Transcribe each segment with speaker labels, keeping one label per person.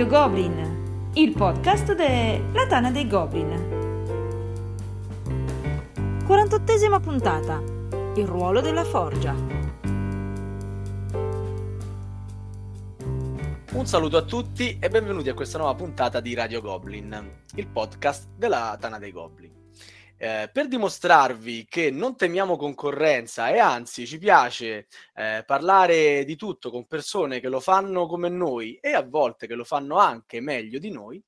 Speaker 1: Radio Goblin, il podcast della Tana dei Goblin. 48esima puntata. Il ruolo della forgia.
Speaker 2: Un saluto a tutti e benvenuti a questa nuova puntata di Radio Goblin, il podcast della Tana dei Goblin. Eh, per dimostrarvi che non temiamo concorrenza e anzi ci piace eh, parlare di tutto con persone che lo fanno come noi e a volte che lo fanno anche meglio di noi,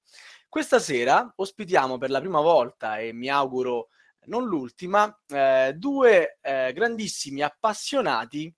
Speaker 2: questa sera ospitiamo per la prima volta e mi auguro non l'ultima, eh, due eh, grandissimi appassionati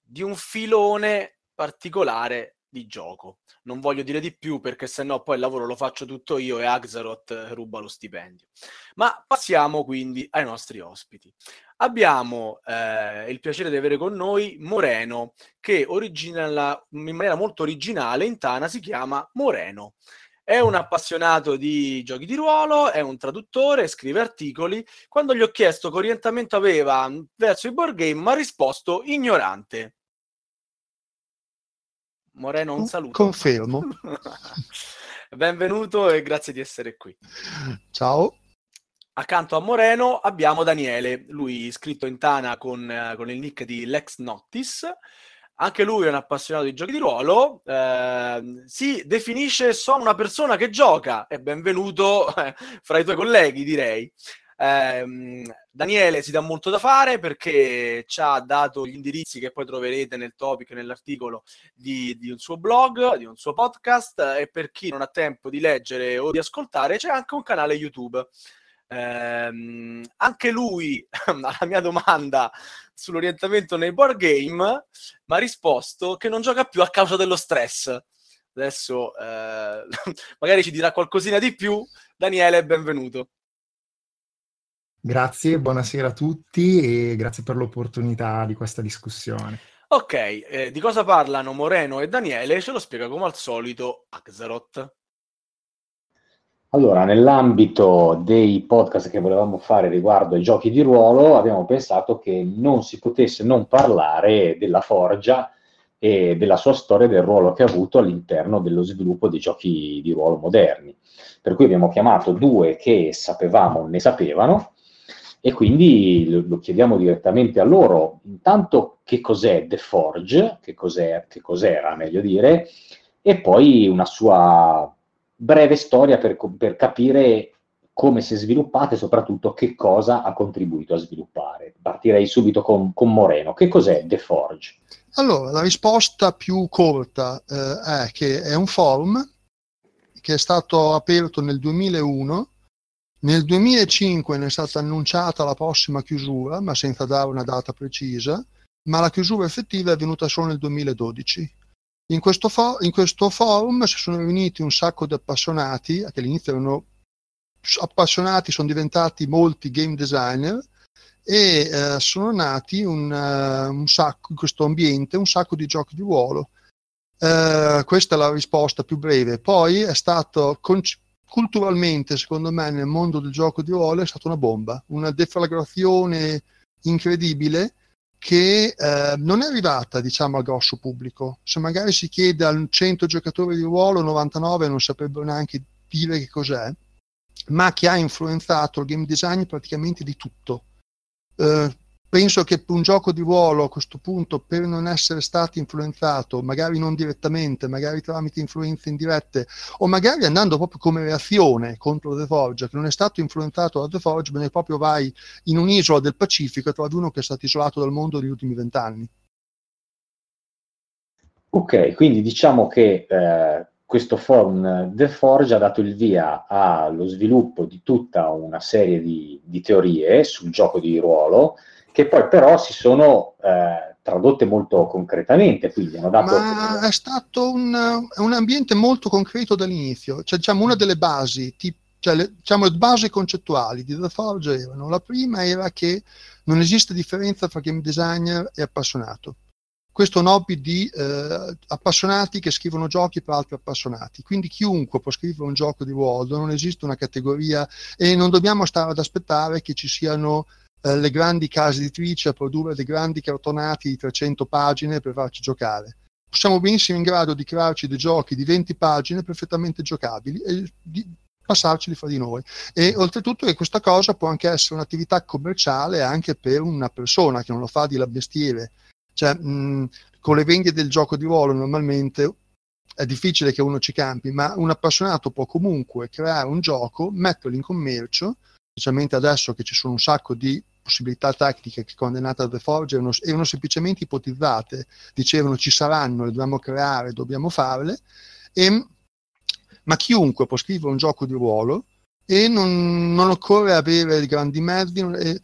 Speaker 2: di un filone particolare di gioco. Non voglio dire di più perché sennò poi il lavoro lo faccio tutto io e Axaroth ruba lo stipendio. Ma passiamo quindi ai nostri ospiti. Abbiamo eh, il piacere di avere con noi Moreno, che originala, in maniera molto originale in Tana si chiama Moreno. È un appassionato di giochi di ruolo, è un traduttore, scrive articoli. Quando gli ho chiesto che orientamento aveva verso i board game, mi ha risposto ignorante. Moreno, un saluto.
Speaker 3: Confermo.
Speaker 2: Benvenuto e grazie di essere qui.
Speaker 3: Ciao.
Speaker 2: Accanto a Moreno abbiamo Daniele, lui iscritto in Tana con, eh, con il nick di Lex Noctis. Anche lui è un appassionato di giochi di ruolo. Eh, si definisce sono una persona che gioca e benvenuto eh, fra i tuoi colleghi, direi. Eh, Daniele si dà molto da fare perché ci ha dato gli indirizzi che poi troverete nel topic, nell'articolo di, di, un suo blog, di un suo podcast e per chi non ha tempo di leggere o di ascoltare c'è anche un canale YouTube. Eh, anche lui alla mia domanda sull'orientamento nei board game mi ha risposto che non gioca più a causa dello stress. Adesso eh, magari ci dirà qualcosina di più. Daniele, benvenuto.
Speaker 3: Grazie, buonasera a tutti e grazie per l'opportunità di questa discussione.
Speaker 2: Ok, eh, di cosa parlano Moreno e Daniele? Ce lo spiega come al solito Axaroth.
Speaker 4: Allora, nell'ambito dei podcast che volevamo fare riguardo ai giochi di ruolo, abbiamo pensato che non si potesse non parlare della Forgia e della sua storia del ruolo che ha avuto all'interno dello sviluppo dei giochi di ruolo moderni. Per cui abbiamo chiamato due che sapevamo ne sapevano e quindi lo, chiediamo direttamente a loro. Intanto che cos'è The Forge, che, cos'è, che cos'era meglio dire, e poi una sua breve storia per, per capire come si è sviluppata e soprattutto che cosa ha contribuito a sviluppare. Partirei subito con, con Moreno. Che cos'è The Forge?
Speaker 3: Allora, la risposta più corta eh, è che è un forum che è stato aperto nel 2001 nel 2005 ne è stata annunciata la prossima chiusura, ma senza dare una data precisa, ma la chiusura effettiva è avvenuta solo nel 2012. In questo, for- in questo forum si sono riuniti un sacco di appassionati, che all'inizio erano appassionati, sono diventati molti game designer e eh, sono nati un, uh, un sacco, in questo ambiente un sacco di giochi di ruolo. Uh, questa è la risposta più breve. Poi è stato concepito culturalmente, secondo me, nel mondo del gioco di ruolo è stata una bomba, una deflagrazione incredibile che eh, non è arrivata, diciamo, al grosso pubblico. Se magari si chiede a 100 giocatori di ruolo, 99 non saprebbero neanche dire che cos'è, ma che ha influenzato il game design praticamente di tutto. Eh, penso che un gioco di ruolo a questo punto, per non essere stato influenzato, magari non direttamente, magari tramite influenze indirette, o magari andando proprio come reazione contro The Forge, che non è stato influenzato da The Forge, ma ne proprio vai in un'isola del Pacifico e trovi uno che è stato isolato dal mondo negli ultimi vent'anni.
Speaker 4: Ok, quindi diciamo che eh, questo forum The Forge ha dato il via allo sviluppo di tutta una serie di, di teorie sul gioco di ruolo, che poi però si sono eh, tradotte molto concretamente. Quindi hanno dato
Speaker 3: Ma è stato un, un, ambiente molto concreto dall'inizio, cioè diciamo una delle basi, tipo, cioè le, diciamo, le basi concettuali di The Forge erano, la prima era che non esiste differenza tra game designer e appassionato. Questo è un hobby di eh, appassionati che scrivono giochi per altri appassionati. Quindi chiunque può scrivere un gioco di ruolo, non esiste una categoria e non dobbiamo stare ad aspettare che ci siano eh, le grandi case editrici a produrre dei grandi cartonati di 300 pagine per farci giocare. siamo benissimo in grado di crearci dei giochi di 20 pagine perfettamente giocabili e di passarceli fra di noi. E oltretutto che questa cosa può anche essere un'attività commerciale anche per una persona che non lo fa di la mestiere. Cioè, mh, con le vendite del gioco di ruolo normalmente è difficile che uno ci campi, ma un appassionato può comunque creare un gioco, metterlo in commercio, specialmente adesso che ci sono un sacco di possibilità tecniche che con Denata The Forge erano, erano semplicemente ipotizzate, dicevano ci saranno, le dobbiamo creare, dobbiamo farle, e, ma chiunque può scrivere un gioco di ruolo e non, non occorre avere grandi mezzi. E,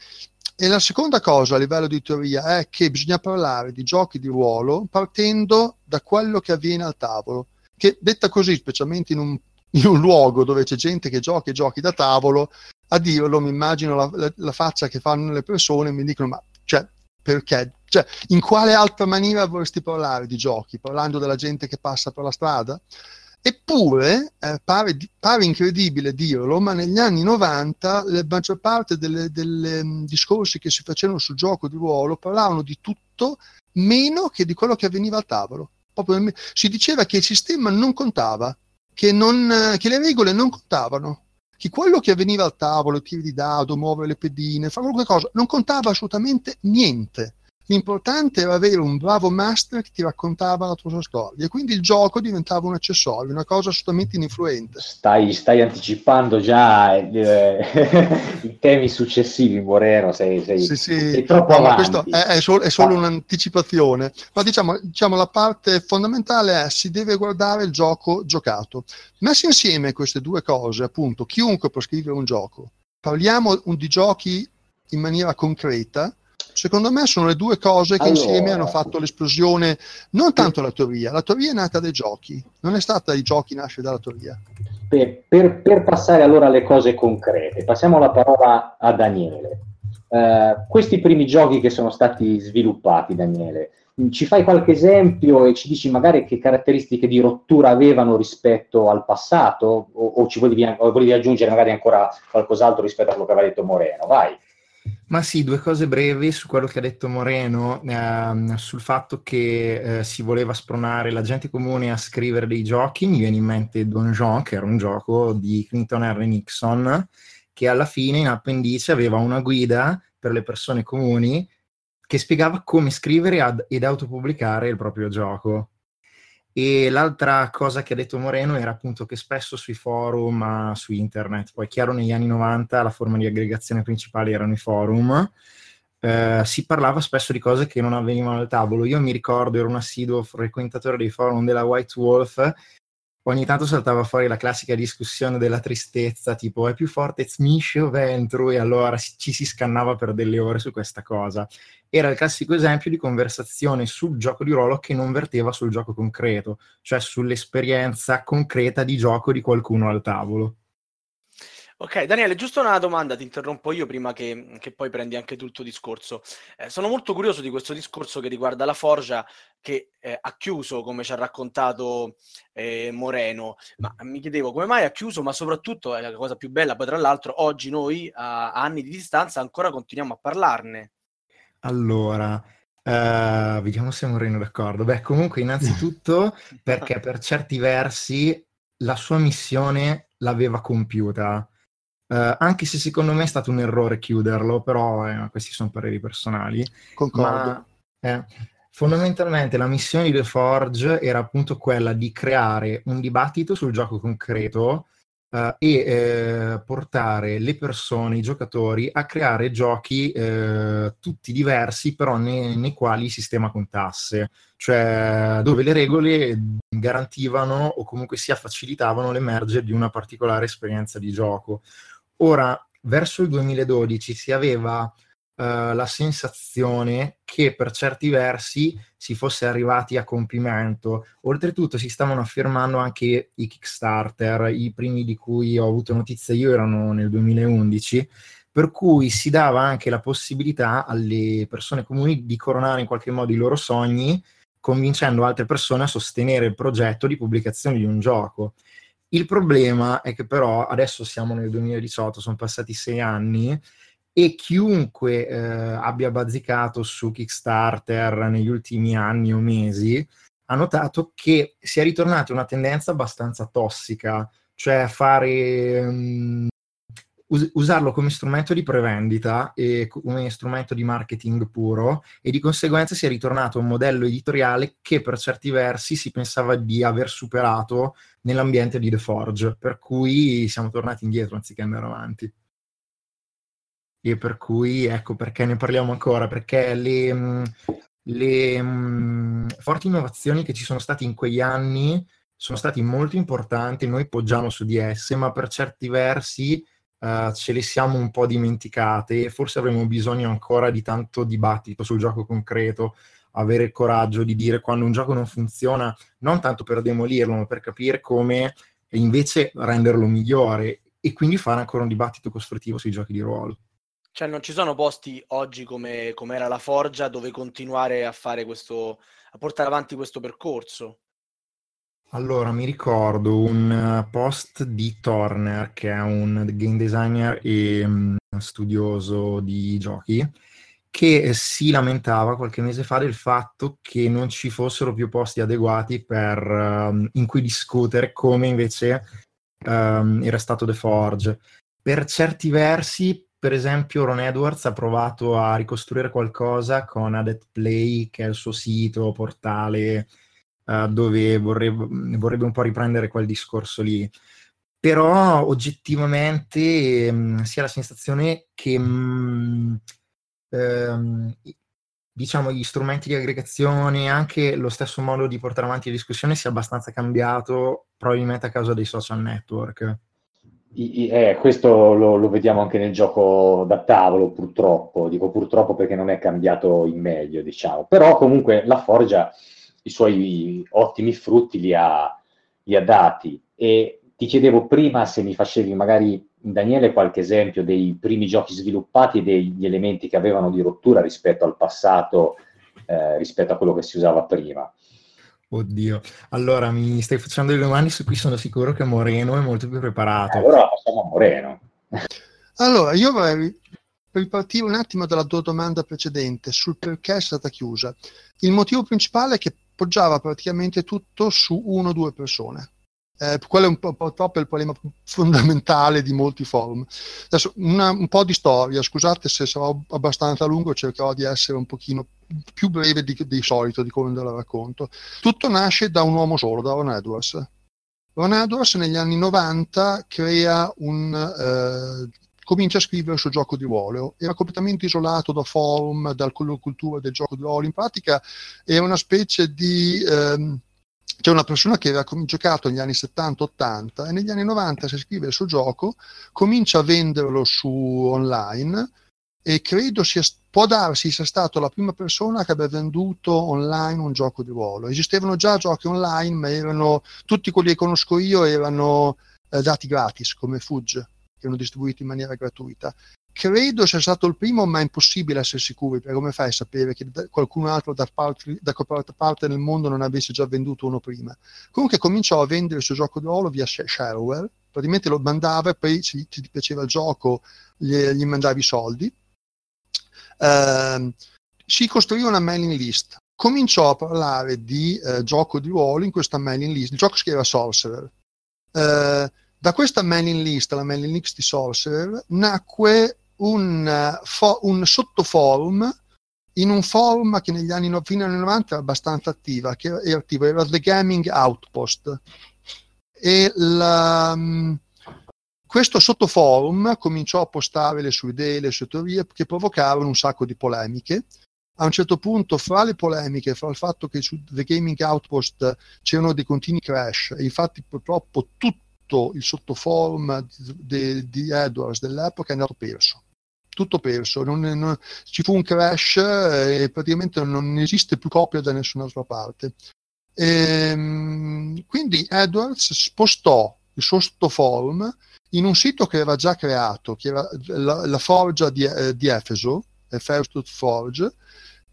Speaker 3: e la seconda cosa a livello di teoria è che bisogna parlare di giochi di ruolo partendo da quello che avviene al tavolo, che detta così, specialmente in un, in un luogo dove c'è gente che gioca e giochi da tavolo, a dirlo mi immagino la, la, la faccia che fanno le persone mi dicono ma cioè, perché? Cioè, in quale altra maniera vorresti parlare di giochi? Parlando della gente che passa per la strada? Eppure, eh, pare, pare, incredibile dirlo, ma negli anni 90 la maggior parte dei mm, discorsi che si facevano sul gioco di ruolo parlavano di tutto meno che di quello che avveniva al tavolo. Proprio, si diceva che il sistema non contava, che, non, che le regole non contavano, che quello che avveniva al tavolo, tiri di dado, muovere le pedine, fare qualunque cosa, non contava assolutamente niente. L'importante era avere un bravo master che ti raccontava la tua storia e quindi il gioco diventava un accessorio, una cosa assolutamente ininfluente.
Speaker 4: Stai, stai anticipando già eh, i temi successivi, Moreno, sei, sei,
Speaker 3: sì, sì.
Speaker 4: sei troppo
Speaker 3: no,
Speaker 4: Questo
Speaker 3: è, è, solo, è solo un'anticipazione, ma diciamo, diciamo la parte fondamentale è si deve guardare il gioco giocato. Messe insieme queste due cose, appunto, chiunque può scrivere un gioco. Parliamo di giochi in maniera concreta, Secondo me sono le due cose che allora, insieme hanno fatto l'esplosione, non tanto la teoria, la teoria è nata dai giochi, non è stata dai giochi, nasce dalla teoria.
Speaker 4: Per, per, per passare allora alle cose concrete, passiamo la parola a Daniele. Uh, questi primi giochi che sono stati sviluppati, Daniele, ci fai qualche esempio e ci dici magari che caratteristiche di rottura avevano rispetto al passato o, o ci volevi, o volevi aggiungere magari ancora qualcos'altro rispetto a quello che aveva detto Moreno? Vai.
Speaker 5: Ma sì, due cose brevi su quello che ha detto Moreno, ehm, sul fatto che eh, si voleva spronare la gente comune a scrivere dei giochi. Mi viene in mente Donjon, che era un gioco di Clinton Henry Nixon, che alla fine in appendice aveva una guida per le persone comuni che spiegava come scrivere ad, ed autopubblicare il proprio gioco. E l'altra cosa che ha detto Moreno era appunto che spesso sui forum, su internet, poi chiaro negli anni 90 la forma di aggregazione principale erano i forum, eh, si parlava spesso di cose che non avvenivano al tavolo. Io mi ricordo, ero un assiduo frequentatore dei forum della White Wolf ogni tanto saltava fuori la classica discussione della tristezza, tipo è più forte Smisce o Ventru, e allora ci si scannava per delle ore su questa cosa. Era il classico esempio di conversazione sul gioco di ruolo che non verteva sul gioco concreto, cioè sull'esperienza concreta di gioco di qualcuno al tavolo.
Speaker 2: Ok, Daniele, giusto una domanda, ti interrompo io prima che, che poi prendi anche tu il tuo discorso. Eh, sono molto curioso di questo discorso che riguarda la Forgia che eh, ha chiuso, come ci ha raccontato eh, Moreno, ma mi chiedevo come mai ha chiuso, ma soprattutto è la cosa più bella, poi tra l'altro oggi noi a, a anni di distanza ancora continuiamo a parlarne.
Speaker 5: Allora, uh, vediamo se Moreno è d'accordo. Beh, comunque innanzitutto perché per certi versi la sua missione l'aveva compiuta Uh, anche se secondo me è stato un errore chiuderlo, però eh, questi sono pareri personali.
Speaker 3: Concordo.
Speaker 5: Ma, eh, fondamentalmente la missione di The Forge era appunto quella di creare un dibattito sul gioco concreto uh, e eh, portare le persone, i giocatori, a creare giochi eh, tutti diversi, però nei, nei quali il sistema contasse, cioè dove le regole garantivano o comunque sia facilitavano l'emergere di una particolare esperienza di gioco. Ora, verso il 2012 si aveva uh, la sensazione che per certi versi si fosse arrivati a compimento. Oltretutto si stavano affermando anche i Kickstarter, i primi di cui ho avuto notizia io erano nel 2011, per cui si dava anche la possibilità alle persone comuni di coronare in qualche modo i loro sogni, convincendo altre persone a sostenere il progetto di pubblicazione di un gioco. Il problema è che però adesso siamo nel 2018, sono passati sei anni e chiunque eh, abbia bazzicato su Kickstarter negli ultimi anni o mesi ha notato che si è ritornata una tendenza abbastanza tossica, cioè fare um, us- usarlo come strumento di prevendita e come strumento di marketing puro e di conseguenza si è ritornato a un modello editoriale che per certi versi si pensava di aver superato nell'ambiente di The Forge, per cui siamo tornati indietro anziché andare avanti. E per cui ecco perché ne parliamo ancora, perché le, mm, le um, forti innovazioni che ci sono state in quegli anni sono stati molto importanti, noi poggiamo su di esse, ma per certi versi uh, ce le siamo un po' dimenticate e forse avremo bisogno ancora di tanto dibattito sul gioco concreto, avere il coraggio di dire quando un gioco non funziona, non tanto per demolirlo, ma per capire come invece renderlo migliore e quindi fare ancora un dibattito costruttivo sui giochi di ruolo.
Speaker 2: Cioè non ci sono posti oggi come, come era la Forgia dove continuare a fare questo, a portare avanti questo percorso?
Speaker 5: Allora, mi ricordo un eh, post di Turner, che è un game designer e um, studioso di giochi, che si lamentava qualche mese fa del fatto che non ci fossero più posti adeguati per, um, in cui discutere come invece um, era stato The Forge. Per certi versi, per esempio, Ron Edwards ha provato a ricostruire qualcosa con Adet Play, che è il suo sito, portale, uh, dove vorrebbe, vorrebbe, un po' riprendere quel discorso lì. Però oggettivamente mh, si ha la sensazione che mh, ehm, diciamo gli strumenti di aggregazione e anche lo stesso modo di portare avanti la discussione sia abbastanza cambiato, probabilmente a causa dei social network.
Speaker 4: Eh, questo lo, lo, vediamo anche nel gioco da tavolo, purtroppo. Dico purtroppo perché non è cambiato in meglio, diciamo. Però comunque la Forgia i suoi ottimi frutti li ha, li ha dati. E ti chiedevo prima se mi facevi magari, Daniele, qualche esempio dei primi giochi sviluppati e degli elementi che avevano di rottura rispetto al passato, eh, rispetto a quello che si usava prima.
Speaker 5: Oddio, allora mi stai facendo delle domande su cui sono sicuro che Moreno è molto più preparato.
Speaker 4: Eh, allora passiamo a Moreno.
Speaker 3: Allora, io vorrei ripartire un attimo dalla tua domanda precedente sul perché è stata chiusa. Il motivo principale è che poggiava praticamente tutto su uno o due persone. Eh, quello è un po', un po', troppo il problema fondamentale di molti forum. Adesso una, un po' di storia, scusate se sarò abbastanza lungo, cercherò di essere un pochino più breve di, di solito di come ve la racconto. Tutto nasce da un uomo solo, da Ron Edwards. Ron Edwards negli anni 90 crea un, eh, comincia a scrivere sul gioco di ruolo. Era completamente isolato da forum, dalla cultura del gioco di ruolo. In pratica era una specie di... Ehm, c'è una persona che aveva giocato negli anni 70-80 e negli anni 90 si scrive il suo gioco, comincia a venderlo su online e credo sia, può darsi sia stato la prima persona che abbia venduto online un gioco di ruolo. Esistevano già giochi online, ma erano, tutti quelli che conosco io erano eh, dati gratis, come Fudge che erano distribuiti in maniera gratuita. Credo sia stato il primo, ma è impossibile essere sicuri, perché come fai a sapere che qualcun altro da, parte, da qualche parte nel mondo non avesse già venduto uno prima? Comunque cominciò a vendere il suo gioco di ruolo via shareware, praticamente lo mandava e poi se ti piaceva il gioco gli, gli mandavi i soldi. Uh, si costruì una mailing list, cominciò a parlare di uh, gioco di ruolo in questa mailing list, il gioco si chiama Sorcerer. Uh, da questa mailing list, la mailing list di Sorcerer, nacque un, uh, fo- un sottoforum in un forum che negli anni, fino anni 90 era abbastanza attiva, che era, attivo, era The Gaming Outpost. E la, um, questo sottoforum cominciò a postare le sue idee, le sue teorie, che provocarono un sacco di polemiche. A un certo punto, fra le polemiche, fra il fatto che su The Gaming Outpost c'erano dei continui crash, e infatti purtroppo tutto il sottoform di, di Edwards dell'epoca è andato perso tutto perso, non, non, ci fu un crash e praticamente non esiste più copia da nessun'altra parte. E, ehm, quindi Edwards spostò il suo sottoform in un sito che era già creato, che era la, la forgia di, eh, di Efeso, First Forge,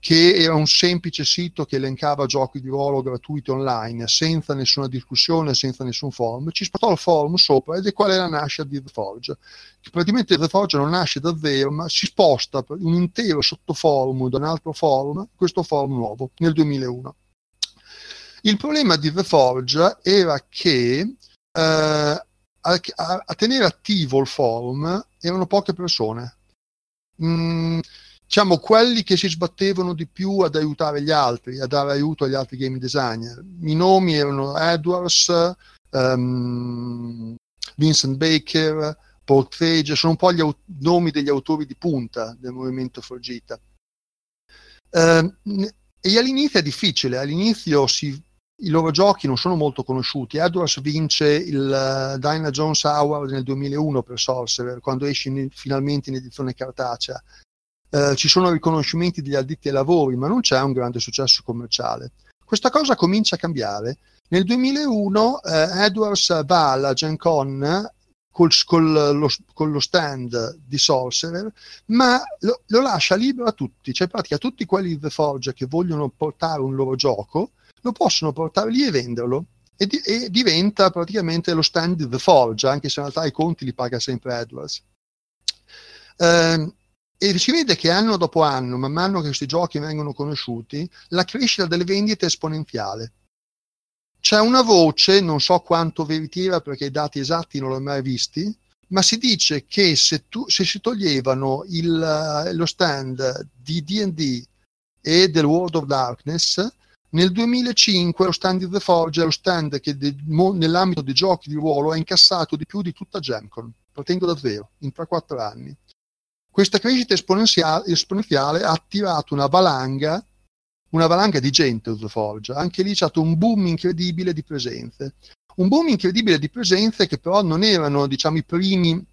Speaker 3: che era un semplice sito che elencava giochi di ruolo gratuiti online senza nessuna discussione, senza nessun forum, ci spostò il forum sopra ed è qual è la nascita di The Forge. Che praticamente The Forge non nasce davvero, ma si sposta un intero sottoforum da un altro forum, questo forum nuovo, nel 2001. Il problema di The Forge era che eh, a, a, tenere attivo il forum erano poche persone. Mm, diciamo quelli che si sbattevano di più ad aiutare gli altri, a dare aiuto agli altri game designer. I nomi erano Edwards, um, Vincent Baker, Portfage, sono un po' gli au- nomi degli autori di punta del movimento Forgita. Uh, e all'inizio è difficile, all'inizio si, i loro giochi non sono molto conosciuti. Edwards vince il uh, Dinah Jones Award nel 2001 per Sorcerer, quando esce in, finalmente in edizione cartacea. Uh, ci sono riconoscimenti degli addetti ai lavori, ma non c'è un grande successo commerciale. Questa cosa comincia a cambiare. Nel 2001 eh, Edwards va alla Gen Con col, col, lo, con lo stand di Sorcerer, ma lo, lo, lascia libero a tutti, cioè in pratica tutti quelli di The Forge che vogliono portare un loro gioco lo possono portare lì e venderlo. E, di, e diventa praticamente lo stand di The Forge, anche se in realtà i conti li paga sempre Edwards. Eh, e si vede che anno dopo anno, man mano che questi giochi vengono conosciuti, la crescita delle vendite è esponenziale. C'è una voce, non so quanto veritiera perché i dati esatti non l'ho mai visti, ma si dice che se, tu, se si toglievano il, lo stand di D&D e del World of Darkness, nel 2005 lo stand di The Forge è lo stand che de, mo, nell'ambito dei giochi di ruolo ha incassato di più di tutta Gemcon, lo tengo davvero, in 3-4 anni. Questa crescita esponenziale, esponenziale ha attirato una valanga una valanga di gente The Forge. Anche lì c'è stato un boom incredibile di presenze. Un boom incredibile di presenze che però non erano, diciamo, i primi,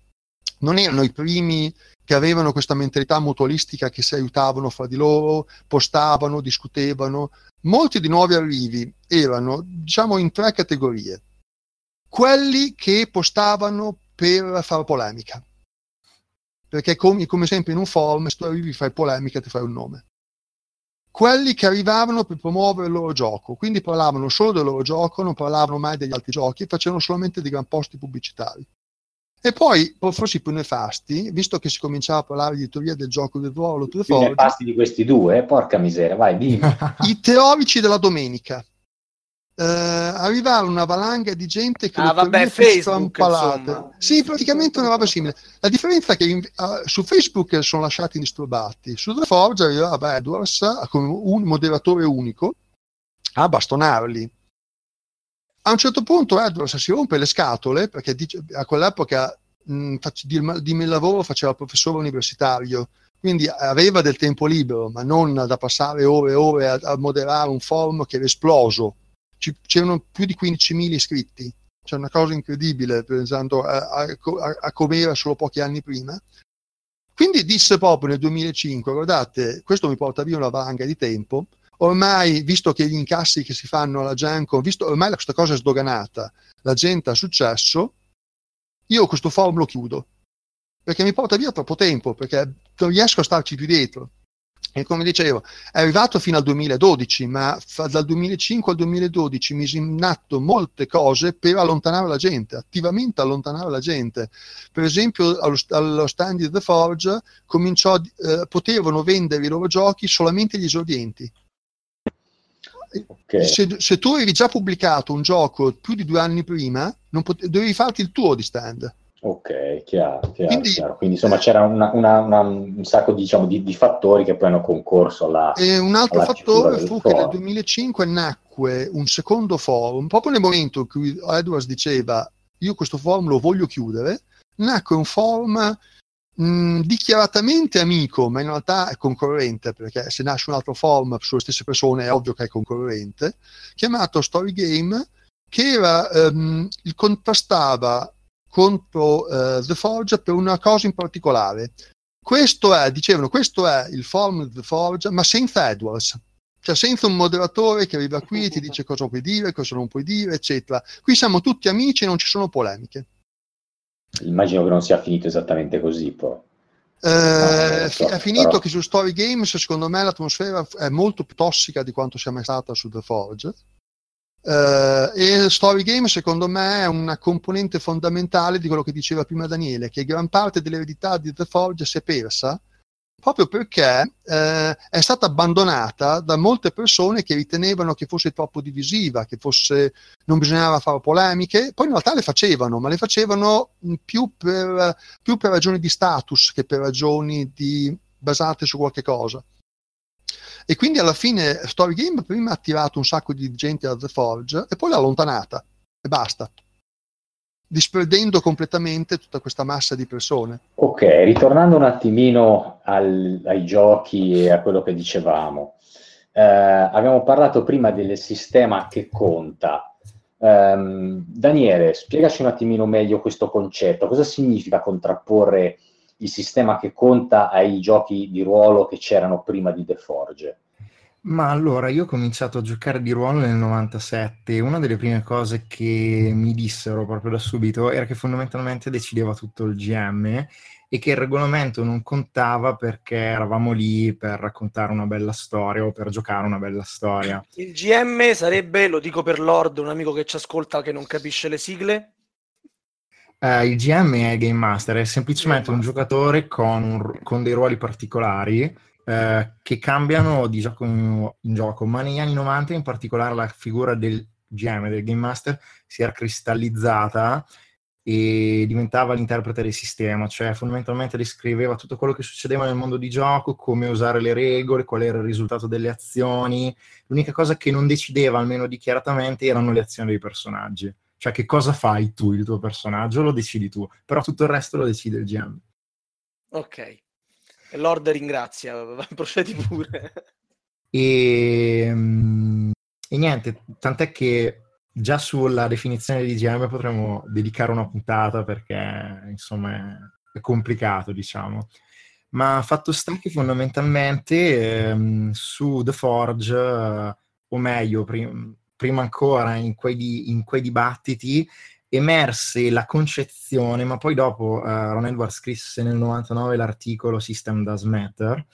Speaker 3: non erano i primi che avevano questa mentalità mutualistica che si aiutavano fra di loro, postavano, discutevano. Molti di nuovi arrivi erano, diciamo, in tre categorie. Quelli che postavano per fare polemica. Perché come, come sempre in un forum, se tu arrivi fai polemica ti fai un nome quelli che arrivavano per promuovere il loro gioco, quindi parlavano solo del loro gioco, non parlavano mai degli altri giochi, facevano solamente dei gran posti pubblicitari. E poi, forse i più nefasti, visto che si cominciava a parlare di teoria del gioco del ruolo,
Speaker 4: I più nefasti di questi due, porca miseria, vai, dimmi.
Speaker 3: I teorici della domenica eh, arrivare una valanga di gente che
Speaker 2: ah, vabbè, Facebook.
Speaker 3: Sì, praticamente una roba simile. La differenza è che in, uh, su Facebook sono lasciati indisturbati, su The Forge arrivava Edwards come un moderatore unico a bastonarli. A un certo punto Edwards si rompe le scatole perché dice, a quell'epoca mh, faccio, di, di mio lavoro faceva professore universitario, quindi aveva del tempo libero, ma non da passare ore e ore a, a moderare un forum che era esploso c'erano più di 15.000 iscritti, c'è una cosa incredibile pensando a, a, a, a come era solo pochi anni prima. Quindi disse proprio nel 2005, guardate, questo mi porta via una valanga di tempo, ormai, visto che gli incassi che si fanno alla Gianco, visto ormai questa cosa è sdoganata, la gente ha successo, io questo forum lo chiudo, perché mi porta via troppo tempo, perché non riesco a starci più dietro. E come dicevo, è arrivato fino al 2012, ma fa, dal 2005 al 2012 mise in atto molte cose per allontanare la gente, attivamente allontanare la gente. Per esempio, allo, allo stand di The Forge cominciò, eh, potevano vendere i loro giochi solamente gli esordienti. Okay. Se, se, tu avevi già pubblicato un gioco più di due anni prima, pote- dovevi farti il tuo di stand
Speaker 4: Ok, chiaro, chiaro, Quindi, chiaro. Quindi insomma c'era una, una, una, un sacco diciamo, di, di, fattori che poi hanno concorso alla...
Speaker 3: E un altro fattore fu che nel 2005 nacque un secondo forum, proprio nel momento in cui Edwards diceva io questo forum lo voglio chiudere, nacque un forum mh, dichiaratamente amico, ma in realtà è concorrente, perché se nasce un altro forum sulle stesse persone è ovvio che è concorrente, chiamato Story Game, che era, um, contrastava contro uh, The Forge per una cosa in particolare. Questo è, dicevano, questo è il forum The Forge, ma senza Edwards. Cioè senza un moderatore che arriva qui e ti dice cosa puoi dire, cosa non puoi dire, eccetera. Qui siamo tutti amici e non ci sono polemiche.
Speaker 4: Immagino che non sia finito esattamente così, poi.
Speaker 3: Eh, so, è finito però... che su Story Games, secondo me, l'atmosfera è molto più tossica di quanto sia mai stata su The Forge Uh, e Story Game secondo me è una componente fondamentale di quello che diceva prima Daniele, che gran parte dell'eredità di The Forge si è persa proprio perché eh, è stata abbandonata da molte persone che ritenevano che fosse troppo divisiva, che fosse, non bisognava fare polemiche, poi in realtà le facevano, ma le facevano più per, più per ragioni di status che per ragioni di, basate su qualche cosa. E quindi alla fine Story Game prima ha attirato un sacco di gente da The Forge e poi l'ha allontanata e basta disperdendo completamente tutta questa massa di persone.
Speaker 4: Ok, ritornando un attimino al, ai giochi e a quello che dicevamo, eh, abbiamo parlato prima del sistema che conta. Um, Daniele, spiegaci un attimino meglio questo concetto. Cosa significa contrapporre il sistema che conta ai giochi di ruolo che c'erano prima di The Forge?
Speaker 5: Ma allora, io ho cominciato a giocare di ruolo nel 97 e una delle prime cose che mi dissero proprio da subito era che fondamentalmente decideva tutto il GM e che il regolamento non contava perché eravamo lì per raccontare una bella storia o per giocare una bella storia.
Speaker 2: Il GM sarebbe, lo dico per Lord, un amico che ci ascolta che non capisce le sigle?
Speaker 5: Uh, il GM è il Game Master, è semplicemente un giocatore con, un, con dei ruoli particolari eh, che cambiano di gioco in, in, gioco, ma negli anni 90 in particolare la figura del GM, del Game Master, si era cristallizzata e diventava l'interprete del sistema, cioè fondamentalmente descriveva tutto quello che succedeva nel mondo di gioco, come usare le regole, qual era il risultato delle azioni. L'unica cosa che non decideva, almeno dichiaratamente, erano le azioni dei personaggi. Cioè che cosa fai tu, il tuo personaggio, lo decidi tu, però tutto il resto lo decide il GM.
Speaker 2: Ok. Lord ringrazia, procedi pure.
Speaker 5: E, mm, e, niente, tant'è che già sulla definizione di GM potremmo dedicare una puntata perché insomma è, complicato, diciamo. Ma fatto sta che fondamentalmente ehm, su The Forge, eh, o meglio, prim- prima ancora in quei, di- in quei dibattiti, emerse la concezione, ma poi dopo uh, Ron Edwards scrisse nel 99 l'articolo System Does Matter,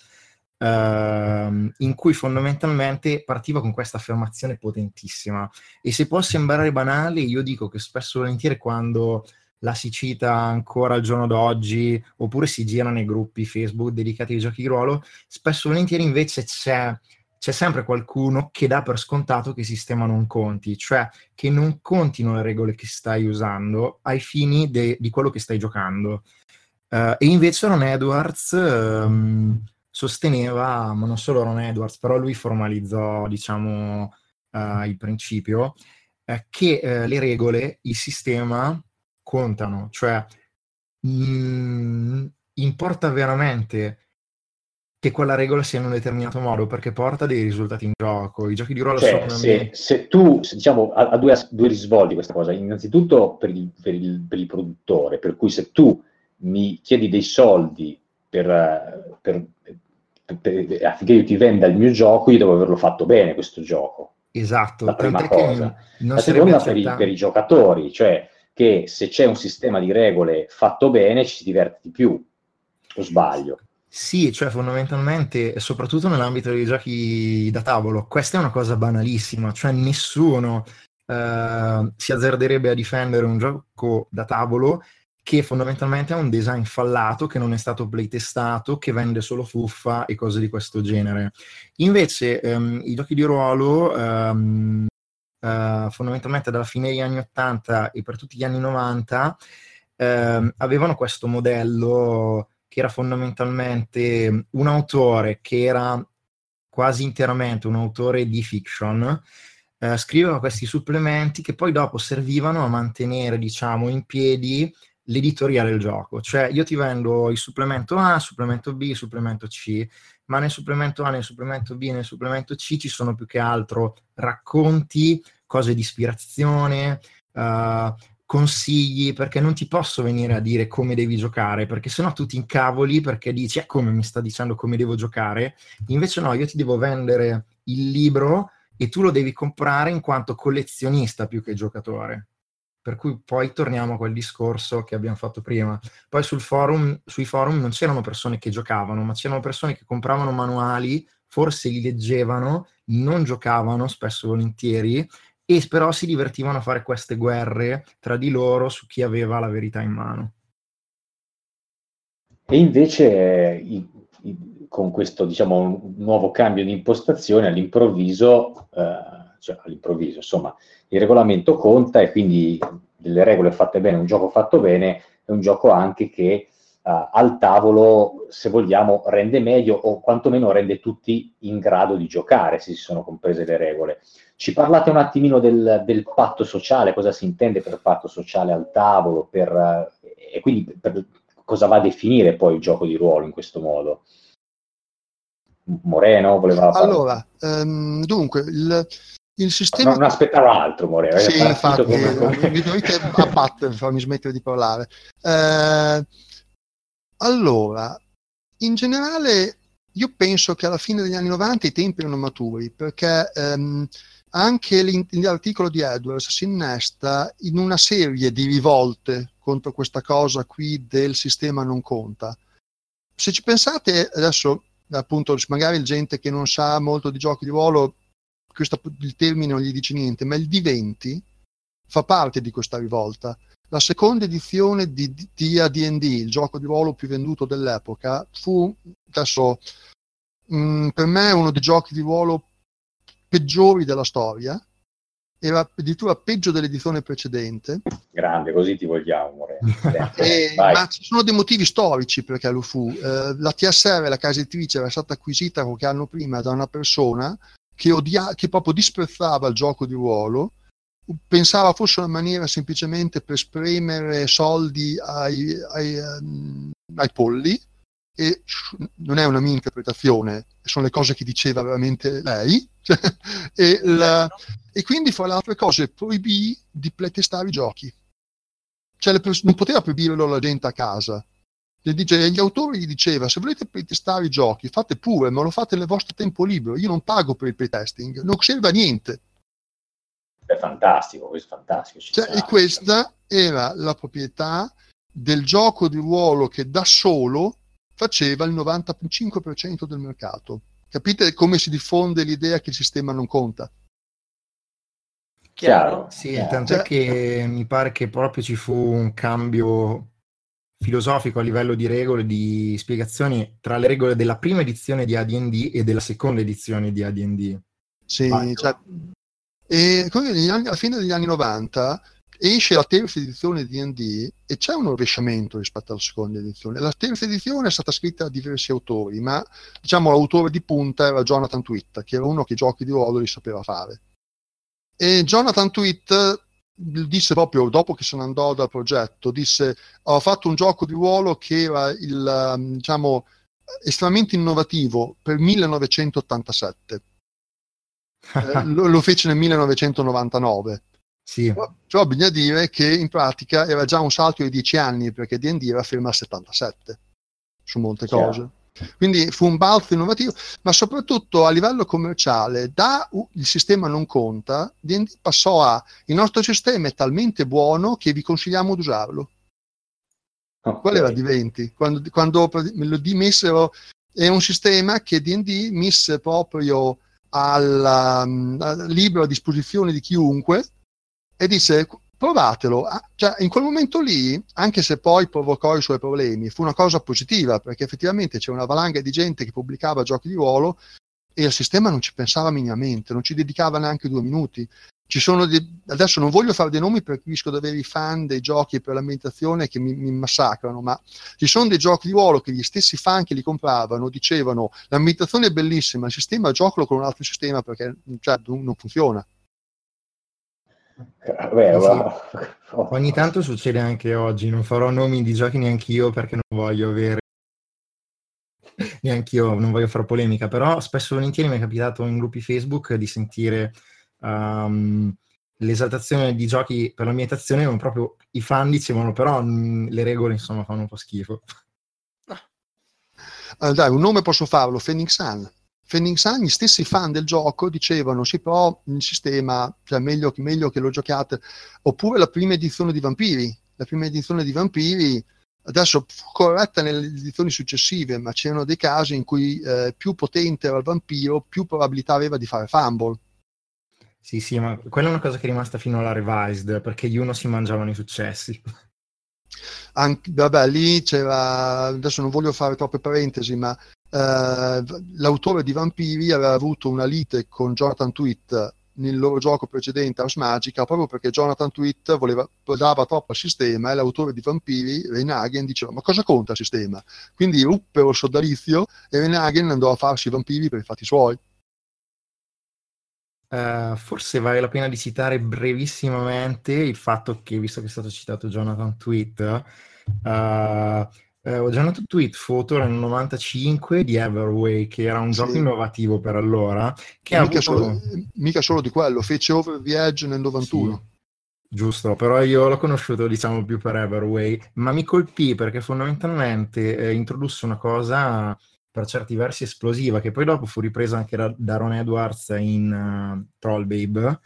Speaker 5: uh, in cui fondamentalmente partiva con questa affermazione potentissima. E se può sembrare banale, io dico che spesso e volentieri quando la si cita ancora al giorno d'oggi, oppure si gira nei gruppi Facebook dedicati ai giochi di ruolo, spesso e volentieri invece c'è c'è sempre qualcuno che dà per scontato che il sistema non conti, cioè che non contino le regole che stai usando ai fini de- di quello che stai giocando. Uh, e invece Ron Edwards um, sosteneva, ma non solo Ron Edwards, però lui formalizzò, diciamo, uh, il principio, uh, che le regole, il sistema contano, cioè mh, mm, importa veramente che quella regola sia in un determinato modo perché porta dei risultati in gioco. I giochi di ruolo
Speaker 4: cioè,
Speaker 5: sono.
Speaker 4: Se, se tu, se, diciamo, ha, due, due, risvolti questa cosa. Innanzitutto per il, per, il, per il, produttore, per cui se tu mi chiedi dei soldi per, per, affinché io ti venda il mio gioco, io devo averlo fatto bene questo gioco.
Speaker 5: Esatto.
Speaker 4: La prima cosa. La seconda per i, per i giocatori, cioè che se c'è un sistema di regole fatto bene ci si diverte di più. O sbaglio?
Speaker 5: Sì, cioè fondamentalmente, soprattutto nell'ambito dei giochi da tavolo, questa è una cosa banalissima, cioè nessuno eh, si azzarderebbe a difendere un gioco da tavolo che fondamentalmente ha un design fallato, che non è stato playtestato, che vende solo fuffa e cose di questo genere. Invece ehm, i giochi di ruolo, ehm, eh, fondamentalmente dalla fine degli anni 80 e per tutti gli anni 90, ehm, avevano questo modello che era fondamentalmente un autore che era quasi interamente un autore di fiction, eh, scriveva questi supplementi che poi dopo servivano a mantenere, diciamo, in piedi l'editoria del gioco. Cioè io ti vendo il supplemento A, il supplemento B, il supplemento C, ma nel supplemento A, nel supplemento B, nel supplemento C ci sono più che altro racconti, cose di ispirazione, uh, consigli, perché non ti posso venire a dire come devi giocare, perché sennò tu ti incavoli perché dici, eh, come mi sta dicendo come devo giocare? Invece no, io ti devo vendere il libro e tu lo devi comprare in quanto collezionista più che giocatore. Per cui poi torniamo a quel discorso che abbiamo fatto prima. Poi sul forum, sui forum non c'erano persone che giocavano, ma c'erano persone che compravano manuali, forse li leggevano, non giocavano spesso volentieri e però si divertivano a fare queste guerre tra di loro su chi aveva la verità in mano.
Speaker 4: E invece i, con questo diciamo, nuovo cambio di impostazione all'improvviso, eh, cioè all'improvviso, insomma, il regolamento conta e quindi delle regole fatte bene, un gioco fatto bene è un gioco anche che al tavolo, se vogliamo, rende meglio o quantomeno rende tutti in grado di giocare se si sono comprese le regole. Ci parlate un attimino del, del patto sociale, cosa si intende per patto sociale al tavolo, per, uh, e quindi per, cosa va a definire poi il gioco di ruolo in questo modo? Moreno voleva
Speaker 3: fare... Allora, um, dunque, il, il sistema...
Speaker 4: Non, non aspettavo altro, Moreno.
Speaker 3: Sì, infatti, come... mi dovete abbattere per farmi smettere di parlare. Eh, allora, in generale, io penso che alla fine degli anni 90 i tempi erano maturi, perché ehm, anche l'articolo di Edwards si innesta in una serie di rivolte contro questa cosa qui del sistema non conta. Se ci pensate, adesso appunto magari gente che non sa molto di giochi di ruolo, questo, il termine non gli dice niente, ma il D20 fa parte di questa rivolta la seconda edizione di, di AD&D, il gioco di ruolo più venduto dell'epoca, fu, adesso, mh, mm, per me uno dei giochi di ruolo peggiori della storia, era addirittura peggio dell'edizione precedente.
Speaker 4: Grande, così ti vogliamo.
Speaker 3: e, ma ci sono dei motivi storici perché lo fu. Eh, la TSR, la casa editrice, era stata acquisita qualche anno prima da una persona che, odia- che proprio disprezzava il gioco di ruolo pensava fosse una maniera semplicemente per spremere soldi ai, ai, um, ai polli e non è una mia interpretazione, sono le cose che diceva veramente lei, cioè, e, la, e, quindi fra le altre cose proibì di playtestare i giochi. Cioè pers- non poteva proibirlo la gente a casa. Dice, gli autori gli diceva se volete playtestare i giochi fate pure, ma lo fate nel vostro tempo libero, io non pago per il playtesting, non serve a niente
Speaker 4: è fantastico, questo è fantastico.
Speaker 3: Cioè, e questa era la proprietà del gioco di ruolo che da solo faceva il 95% del mercato. Capite come si diffonde l'idea che il sistema non conta?
Speaker 5: Chiaro. Sì, Chiaro. tant'è cioè, che mi pare che proprio ci fu un cambio filosofico a livello di regole, di spiegazioni tra le regole della prima edizione di AD&D e della seconda edizione di AD&D.
Speaker 3: Sì, cioè, e anni, alla fine degli anni 90 esce la terza edizione di D&D e c'è un rovesciamento rispetto alla seconda edizione. La terza edizione è stata scritta da diversi autori, ma diciamo l'autore di punta era Jonathan Twitt, che era uno che i giochi di ruolo li sapeva fare. E Jonathan Twitt disse proprio dopo che se ne andò dal progetto, disse ho fatto un gioco di ruolo che era il, diciamo, estremamente innovativo per 1987 eh, lo, lo, fece nel 1999. Sì. Però, però, bisogna dire che in pratica era già un salto di 10 anni perché D&D era fermo al 77 su molte Chiaro. cose. Quindi fu un balzo innovativo, ma soprattutto a livello commerciale, da uh, il sistema non conta, D&D passò a il nostro sistema è talmente buono che vi consigliamo di usarlo. Okay. Qual era di 20? Quando, quando me lo dimessero, è un sistema che D&D mise proprio al, um, al libro a disposizione di chiunque e disse provatelo. Ah, cioè, in quel momento lì, anche se poi provocò i suoi problemi, fu una cosa positiva perché effettivamente c'è una valanga di gente che pubblicava giochi di ruolo e il sistema non ci pensava minimamente, non ci dedicava neanche due minuti. Ci sono dei, adesso non voglio fare dei nomi perché rischio di avere i fan dei giochi per l'ambientazione che mi, mi, massacrano, ma ci sono dei giochi di ruolo che gli stessi fan che li compravano dicevano l'ambientazione è bellissima, il sistema giocalo con un altro sistema perché cioè, non funziona.
Speaker 5: Beh, sì. Ogni tanto succede anche oggi, non farò nomi di giochi neanche io perché non voglio avere neanche io non voglio fare polemica, però spesso e volentieri mi è capitato in gruppi Facebook di sentire um, l'esaltazione di giochi per l'ambientazione, non proprio i fan dicevano, però mh, mm, le regole insomma fanno un po' schifo.
Speaker 3: Allora, dai, un nome posso farlo, Phoenix Sun. Phoenix Sun, gli stessi fan del gioco dicevano sì però il sistema, cioè meglio, meglio che lo giocate, oppure la prima edizione di Vampiri, la prima edizione di Vampiri adesso corretta nelle edizioni successive, ma c'erano dei casi in cui eh, più potente era il vampiro, più probabilità aveva di fare fumble.
Speaker 5: Sì, sì, ma quella è una cosa che è rimasta fino alla revised, perché gli uno si mangiavano i successi.
Speaker 3: Anche, vabbè, lì c'era, adesso non voglio fare troppe parentesi, ma eh, l'autore di Vampiri aveva avuto una lite con Jonathan Tweet nel loro gioco precedente Ars Magica proprio perché Jonathan Tweet voleva, dava troppo al sistema e l'autore di Vampiri, Reinagen, diceva ma cosa conta il sistema? Quindi ruppero il sodalizio e Reinagen andò a farsi i vampiri per i fatti suoi.
Speaker 5: Uh, forse vale la pena di citare brevissimamente il fatto che, visto che è stato citato Jonathan Tweet, uh, eh, ho già notato tweet Photo nel 95 di Everway, che era un sì. gioco innovativo per allora. Che
Speaker 3: mica,
Speaker 5: avuto...
Speaker 3: solo, mica, solo, di quello, fece Over the Edge nel 91. Sì.
Speaker 5: Giusto, però io l'ho conosciuto diciamo più per Everway, ma mi colpì perché fondamentalmente eh, introdusse una cosa per certi versi esplosiva, che poi dopo fu ripresa anche da, da Ron Edwards in uh, Troll Babe,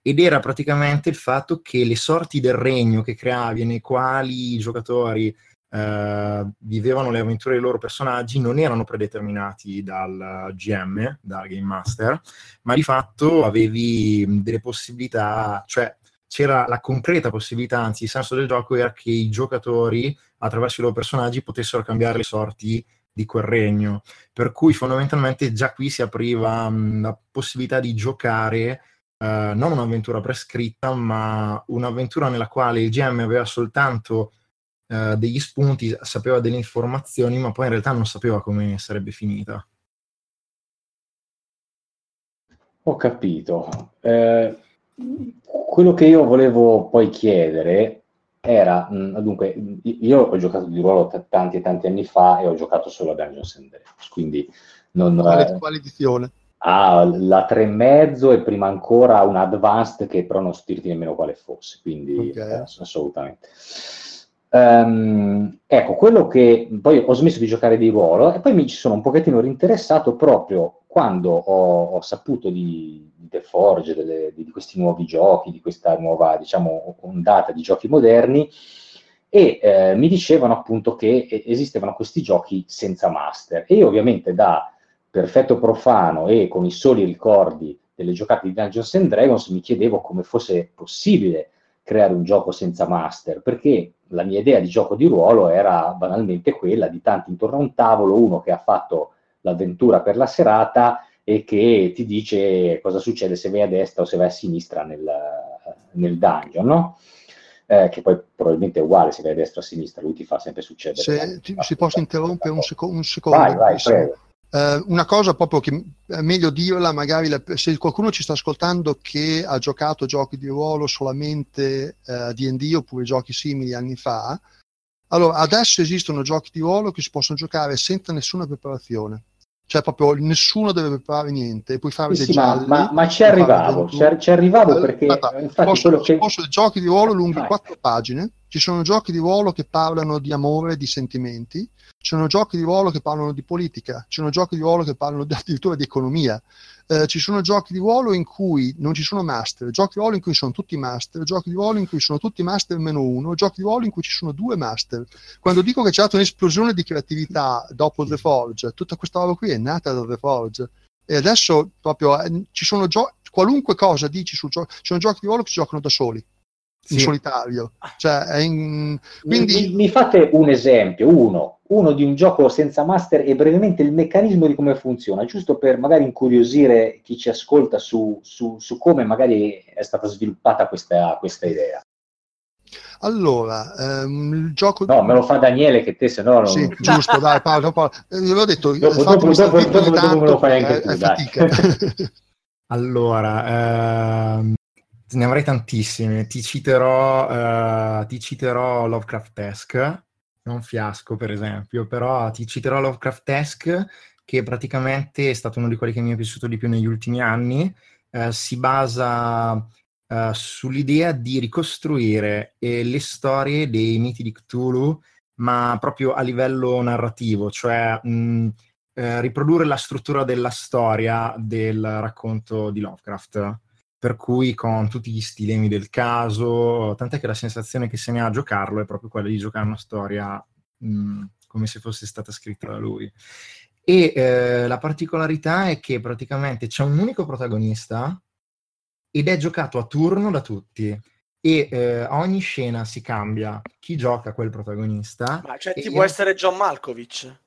Speaker 5: ed era praticamente il fatto che le sorti del regno che creavi, nei quali i giocatori eh, vivevano le avventure dei loro personaggi non erano predeterminati dal GM, dal Game Master, ma di fatto avevi delle possibilità, cioè c'era la concreta possibilità, anzi il senso del gioco era che i giocatori attraverso i loro personaggi potessero cambiare le sorti di quel regno, per cui fondamentalmente già qui si apriva mh, la possibilità di giocare Uh, non un'avventura prescritta, ma un'avventura nella quale il GM aveva soltanto eh, degli spunti, sapeva delle informazioni, ma poi in realtà non sapeva come sarebbe finita.
Speaker 4: Ho capito. Eh, quello che io volevo poi chiedere era, mh, dunque, io ho giocato di ruolo t- tanti e tanti anni fa e ho giocato solo a Dungeons and Dragons, quindi non...
Speaker 3: Quale, eh, quale edizione?
Speaker 4: Ah, la 3,5 e prima ancora una Advanced che però non stirti nemmeno quale fosse, quindi okay. eh, assolutamente. Um, ecco, quello che poi ho smesso di giocare di ruolo e poi mi ci sono un pochettino rinteressato proprio quando ho, ho saputo di The Forge, delle, di, questi nuovi giochi, di questa nuova, diciamo, ondata di giochi moderni. E eh, mi dicevano appunto che esistevano questi giochi senza master. E io ovviamente da perfetto profano e con i soli ricordi delle giocate di Dungeons and Dragons mi chiedevo come fosse possibile creare un gioco senza master, perché la mia idea di gioco di ruolo era banalmente quella di tanti intorno a un tavolo, uno che ha fatto l'avventura per la serata e che ti dice cosa succede se vai a destra o se vai a sinistra nel, nel dungeon, no? Eh, che poi probabilmente è uguale se vai a destra o a sinistra, lui ti fa sempre succedere.
Speaker 3: Se ti, si posso interrompere un, seco- un secondo? Vai,
Speaker 4: vai, prego.
Speaker 3: Uh, una cosa proprio che è meglio dirla, magari la, se qualcuno ci sta ascoltando che ha giocato giochi di ruolo solamente uh, eh, DD oppure giochi simili anni fa, allora adesso esistono giochi di ruolo che si possono giocare senza nessuna preparazione. Cioè, proprio nessuno deve preparare niente, puoi fare sì, dei sì, gialli.
Speaker 4: Ma, ma ci arrivavo, ci, arrivavo perché.
Speaker 3: Allora, infatti, posso, che... posso giochi di ruolo lunghi quattro pagine. Ci sono giochi di ruolo che parlano di amore di sentimenti ci sono giochi di ruolo che parlano di politica, ci sono giochi di ruolo che parlano addirittura di economia, eh, ci sono giochi di ruolo in cui non ci sono master, giochi di ruolo in cui sono tutti master, giochi di ruolo in cui sono tutti master meno uno, giochi di ruolo in cui ci sono due master. Quando dico che c'è stata un'esplosione di creatività dopo The Forge, tutta questa roba qui è nata da The Forge. E adesso proprio eh, ci sono giochi, qualunque cosa dici sul gioco, ci sono giochi di ruolo che si giocano da soli in sì. solitario. Cioè, in... Quindi...
Speaker 4: Mi, mi, fate un esempio, uno, uno di un gioco senza master e brevemente il meccanismo di come funziona, giusto per magari incuriosire chi ci ascolta su, su, su come magari è stata sviluppata questa, questa idea.
Speaker 3: Allora, ehm, il gioco...
Speaker 4: No, me lo fa Daniele che te se no... Non...
Speaker 3: Sì, giusto, dai Paolo, Paolo. Eh, avevo detto...
Speaker 4: Dopo, dopo, dopo, dopo, dopo me lo fai anche tu,
Speaker 5: dai. allora, ehm, ne avrei tantissime. Ti citerò, uh, ti citerò Lovecraft-esque, non Fiasco per esempio, però ti citerò Lovecraft-esque che praticamente è stato uno di quelli che mi è piaciuto di più negli ultimi anni. Uh, si basa uh, sull'idea di ricostruire eh, le storie dei miti di Cthulhu, ma proprio a livello narrativo, cioè mh, eh, riprodurre la struttura della storia del racconto di Lovecraft per cui con tutti gli stilemi del caso, tant'è che la sensazione che se ne ha a giocarlo è proprio quella di giocare una storia mh, come se fosse stata scritta da lui. E eh, la particolarità è che praticamente c'è un unico protagonista ed è giocato a turno da tutti e eh, a ogni scena si cambia chi gioca quel protagonista.
Speaker 2: Ma cioè, ti può essere John Malkovich?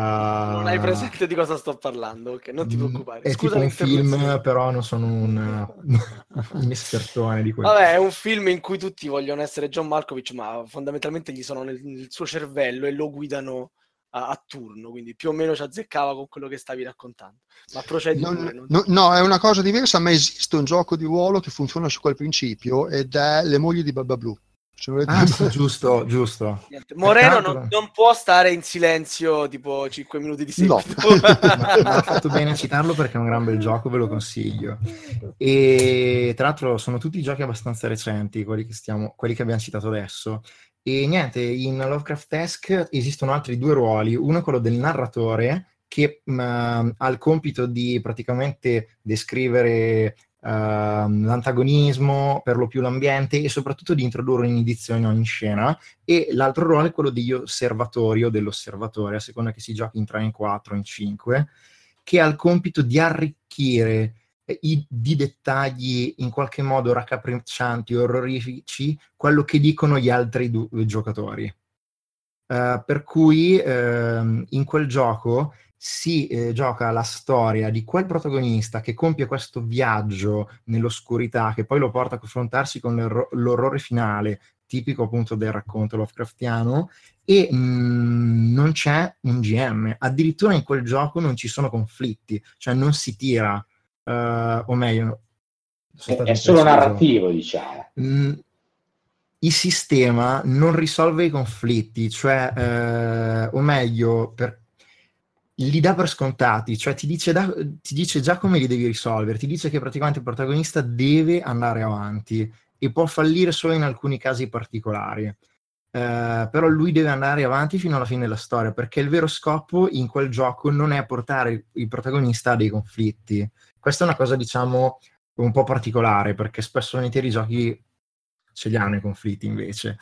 Speaker 2: Non hai presente di cosa sto parlando, ok? Non ti mm, preoccupare.
Speaker 5: È Scusa tipo un film, però non sono un, un espertone di quello.
Speaker 2: Vabbè, è un film in cui tutti vogliono essere John Malkovich, ma fondamentalmente gli sono nel, nel suo cervello e lo guidano a, a, turno, quindi più o meno ci azzeccava con quello che stavi raccontando. Ma procedi
Speaker 3: no,
Speaker 2: pure,
Speaker 3: no, no, è una cosa diversa, ma esiste un gioco di ruolo che funziona su quel principio ed è Le mogli di Babba Blu.
Speaker 5: Ah, giusto, giusto.
Speaker 2: Niente. Moreno non, non, può stare in silenzio tipo 5 minuti di seguito.
Speaker 5: No. ma, ma ha fatto bene a citarlo perché è un gran bel gioco, ve lo consiglio. E tra l'altro sono tutti giochi abbastanza recenti, quelli che, stiamo, quelli che abbiamo citato adesso. E niente, in Lovecraft Task esistono altri due ruoli, uno è quello del narratore che mh, mm, ha il compito di praticamente descrivere l'antagonismo, per lo più l'ambiente e soprattutto di introdurre un'edizione in ogni scena e l'altro ruolo è quello degli osservatori o dell'osservatore, a seconda che si giochi in 3, in 4, in 5, che ha il compito di arricchire i, di dettagli in qualche modo raccapriccianti, orrorifici, quello che dicono gli altri du- giocatori. Uh, per cui uh, in quel gioco si eh, gioca la storia di quel protagonista che compie questo viaggio nell'oscurità che poi lo porta a confrontarsi con l'orrore finale, tipico appunto del racconto Lovecraftiano, e mh, mm, non c'è un GM. Addirittura in quel gioco non ci sono conflitti, cioè non si tira uh, o meglio,
Speaker 4: è solo narrativo, diciamo.
Speaker 5: Mm, il sistema non risolve i conflitti, cioè, eh, o meglio, per, li dà per scontati, cioè ti dice, da, ti dice, già come li devi risolvere, ti dice che praticamente il protagonista deve andare avanti e può fallire solo in alcuni casi particolari. Uh, però lui deve andare avanti fino alla fine della storia perché il vero scopo in quel gioco non è portare il protagonista a dei conflitti, questa è una cosa, diciamo, un po' particolare, perché spesso nei i giochi ce li hanno i conflitti invece.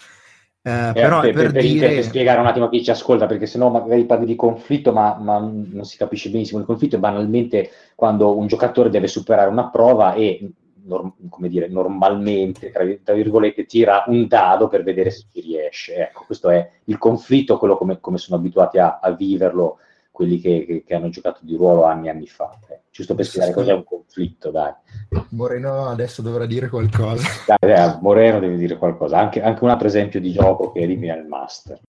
Speaker 4: Eh, eh, però per, per, per, dire... per, spiegare un attimo a chi ci ascolta, perché sennò magari parli di conflitto, ma, ma, non si capisce benissimo. Il conflitto è banalmente quando un giocatore deve superare una prova e, come dire, normalmente, tra, tra, virgolette, tira un dado per vedere se ci riesce. Ecco, questo è il conflitto, quello come, come sono abituati a, a viverlo quelli che, che, che, hanno giocato di ruolo anni e anni fa. Eh. Giusto per spiegare cos'è un conflitto, dai.
Speaker 5: Moreno adesso dovrà dire qualcosa.
Speaker 4: Dai, dai, Moreno deve dire qualcosa. Anche, anche un altro esempio di gioco che elimina il master.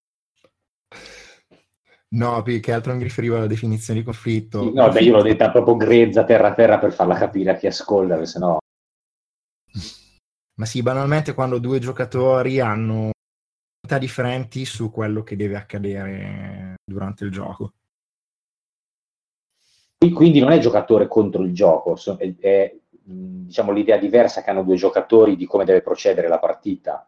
Speaker 5: No, più che altro mi riferivo alla definizione di conflitto.
Speaker 4: No, beh, io l'ho detta proprio grezza terra terra per farla capire a chi ascolta, se no...
Speaker 5: Ma sì, banalmente quando due giocatori hanno differenti su quello che deve accadere durante il gioco.
Speaker 4: Quindi non è giocatore contro il gioco, è, è diciamo, l'idea diversa che hanno due giocatori di come deve procedere la partita.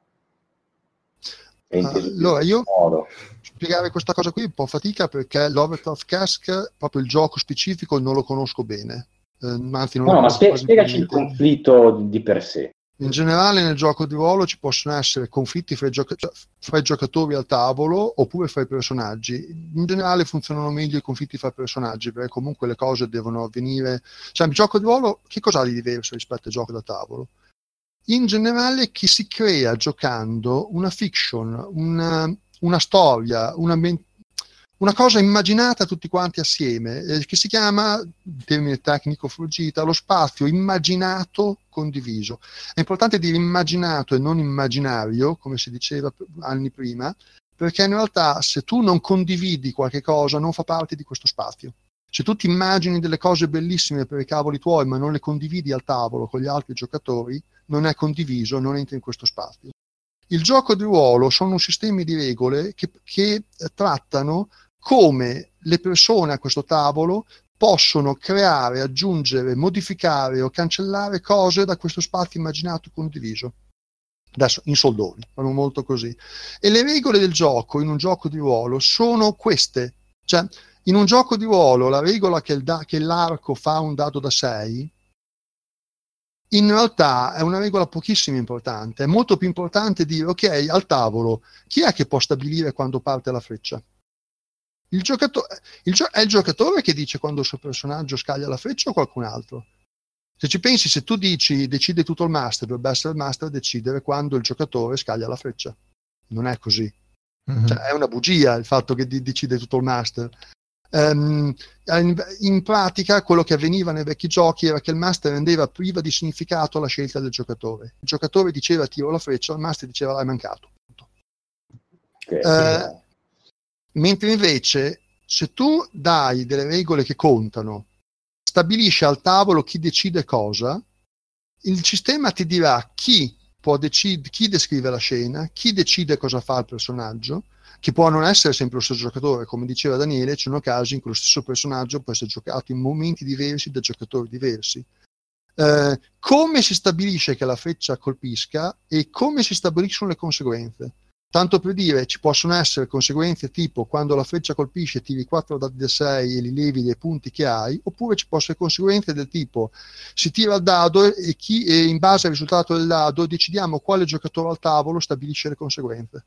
Speaker 3: Ah, allora, io modo. spiegare questa cosa qui un po' fatica perché l'Overcraft Cask, proprio il gioco specifico, non lo conosco bene.
Speaker 4: Eh, anzi, non no, ma spie- spiegaci il conflitto di per sé.
Speaker 3: In generale nel gioco di ruolo ci possono essere conflitti fra i, gioca- cioè, fra i, giocatori al tavolo oppure fra i personaggi. In generale funzionano meglio i conflitti fra i personaggi perché comunque le cose devono avvenire. Cioè il gioco di ruolo che cosa ha di diverso rispetto al gioco da tavolo? In generale chi si crea giocando una fiction, una, una storia, un ambiente una cosa immaginata tutti quanti assieme, eh, che si chiama, termine tecnico fuggita, lo spazio immaginato condiviso. È importante dire immaginato e non immaginario, come si diceva anni prima, perché in realtà se tu non condividi qualche cosa non fa parte di questo spazio. Se tu ti immagini delle cose bellissime per i cavoli tuoi, ma non le condividi al tavolo con gli altri giocatori, non è condiviso, non entri in questo spazio. Il gioco di ruolo sono sistemi di regole che, che trattano come le persone a questo tavolo possono creare, aggiungere, modificare o cancellare cose da questo spazio immaginato condiviso. Adesso in soldoni, fanno molto così. E le regole del gioco in un gioco di ruolo sono queste. Cioè, in un gioco di ruolo la regola che, da- che l'arco fa un dado da 6 in realtà è una regola pochissimo importante. È molto più importante dire, ok, al tavolo, chi è che può stabilire quando parte la freccia? Il giocatore, il gio- è il giocatore che dice quando il suo personaggio scaglia la freccia o qualcun altro? Se ci pensi, se tu dici decide tutto il master, dovrebbe essere il master a decidere quando il giocatore scaglia la freccia. Non è così. Mm-hmm. Cioè, è una bugia il fatto che di- decide tutto il master. Um, in pratica quello che avveniva nei vecchi giochi era che il master rendeva priva di significato la scelta del giocatore. Il giocatore diceva tiro la freccia, il master diceva l'hai mancato. Okay, uh, mentre invece se tu dai delle regole che contano, stabilisci al tavolo chi decide cosa, il sistema ti dirà chi può decidere, chi descrive la scena, chi decide cosa fa il personaggio, che può non essere sempre lo stesso giocatore, come diceva Daniele, ci sono casi in cui lo stesso personaggio può essere giocato in momenti diversi da giocatori diversi. Eh, come si stabilisce che la freccia colpisca e come si stabiliscono le conseguenze. Tanto per dire, ci possono essere conseguenze tipo quando la freccia colpisce tiri 4 dadi da 6 e li levi dei punti che hai, oppure ci possono essere conseguenze del tipo si tira il dado e, chi, e in base al risultato del dado decidiamo quale giocatore al tavolo stabilisce le conseguenze.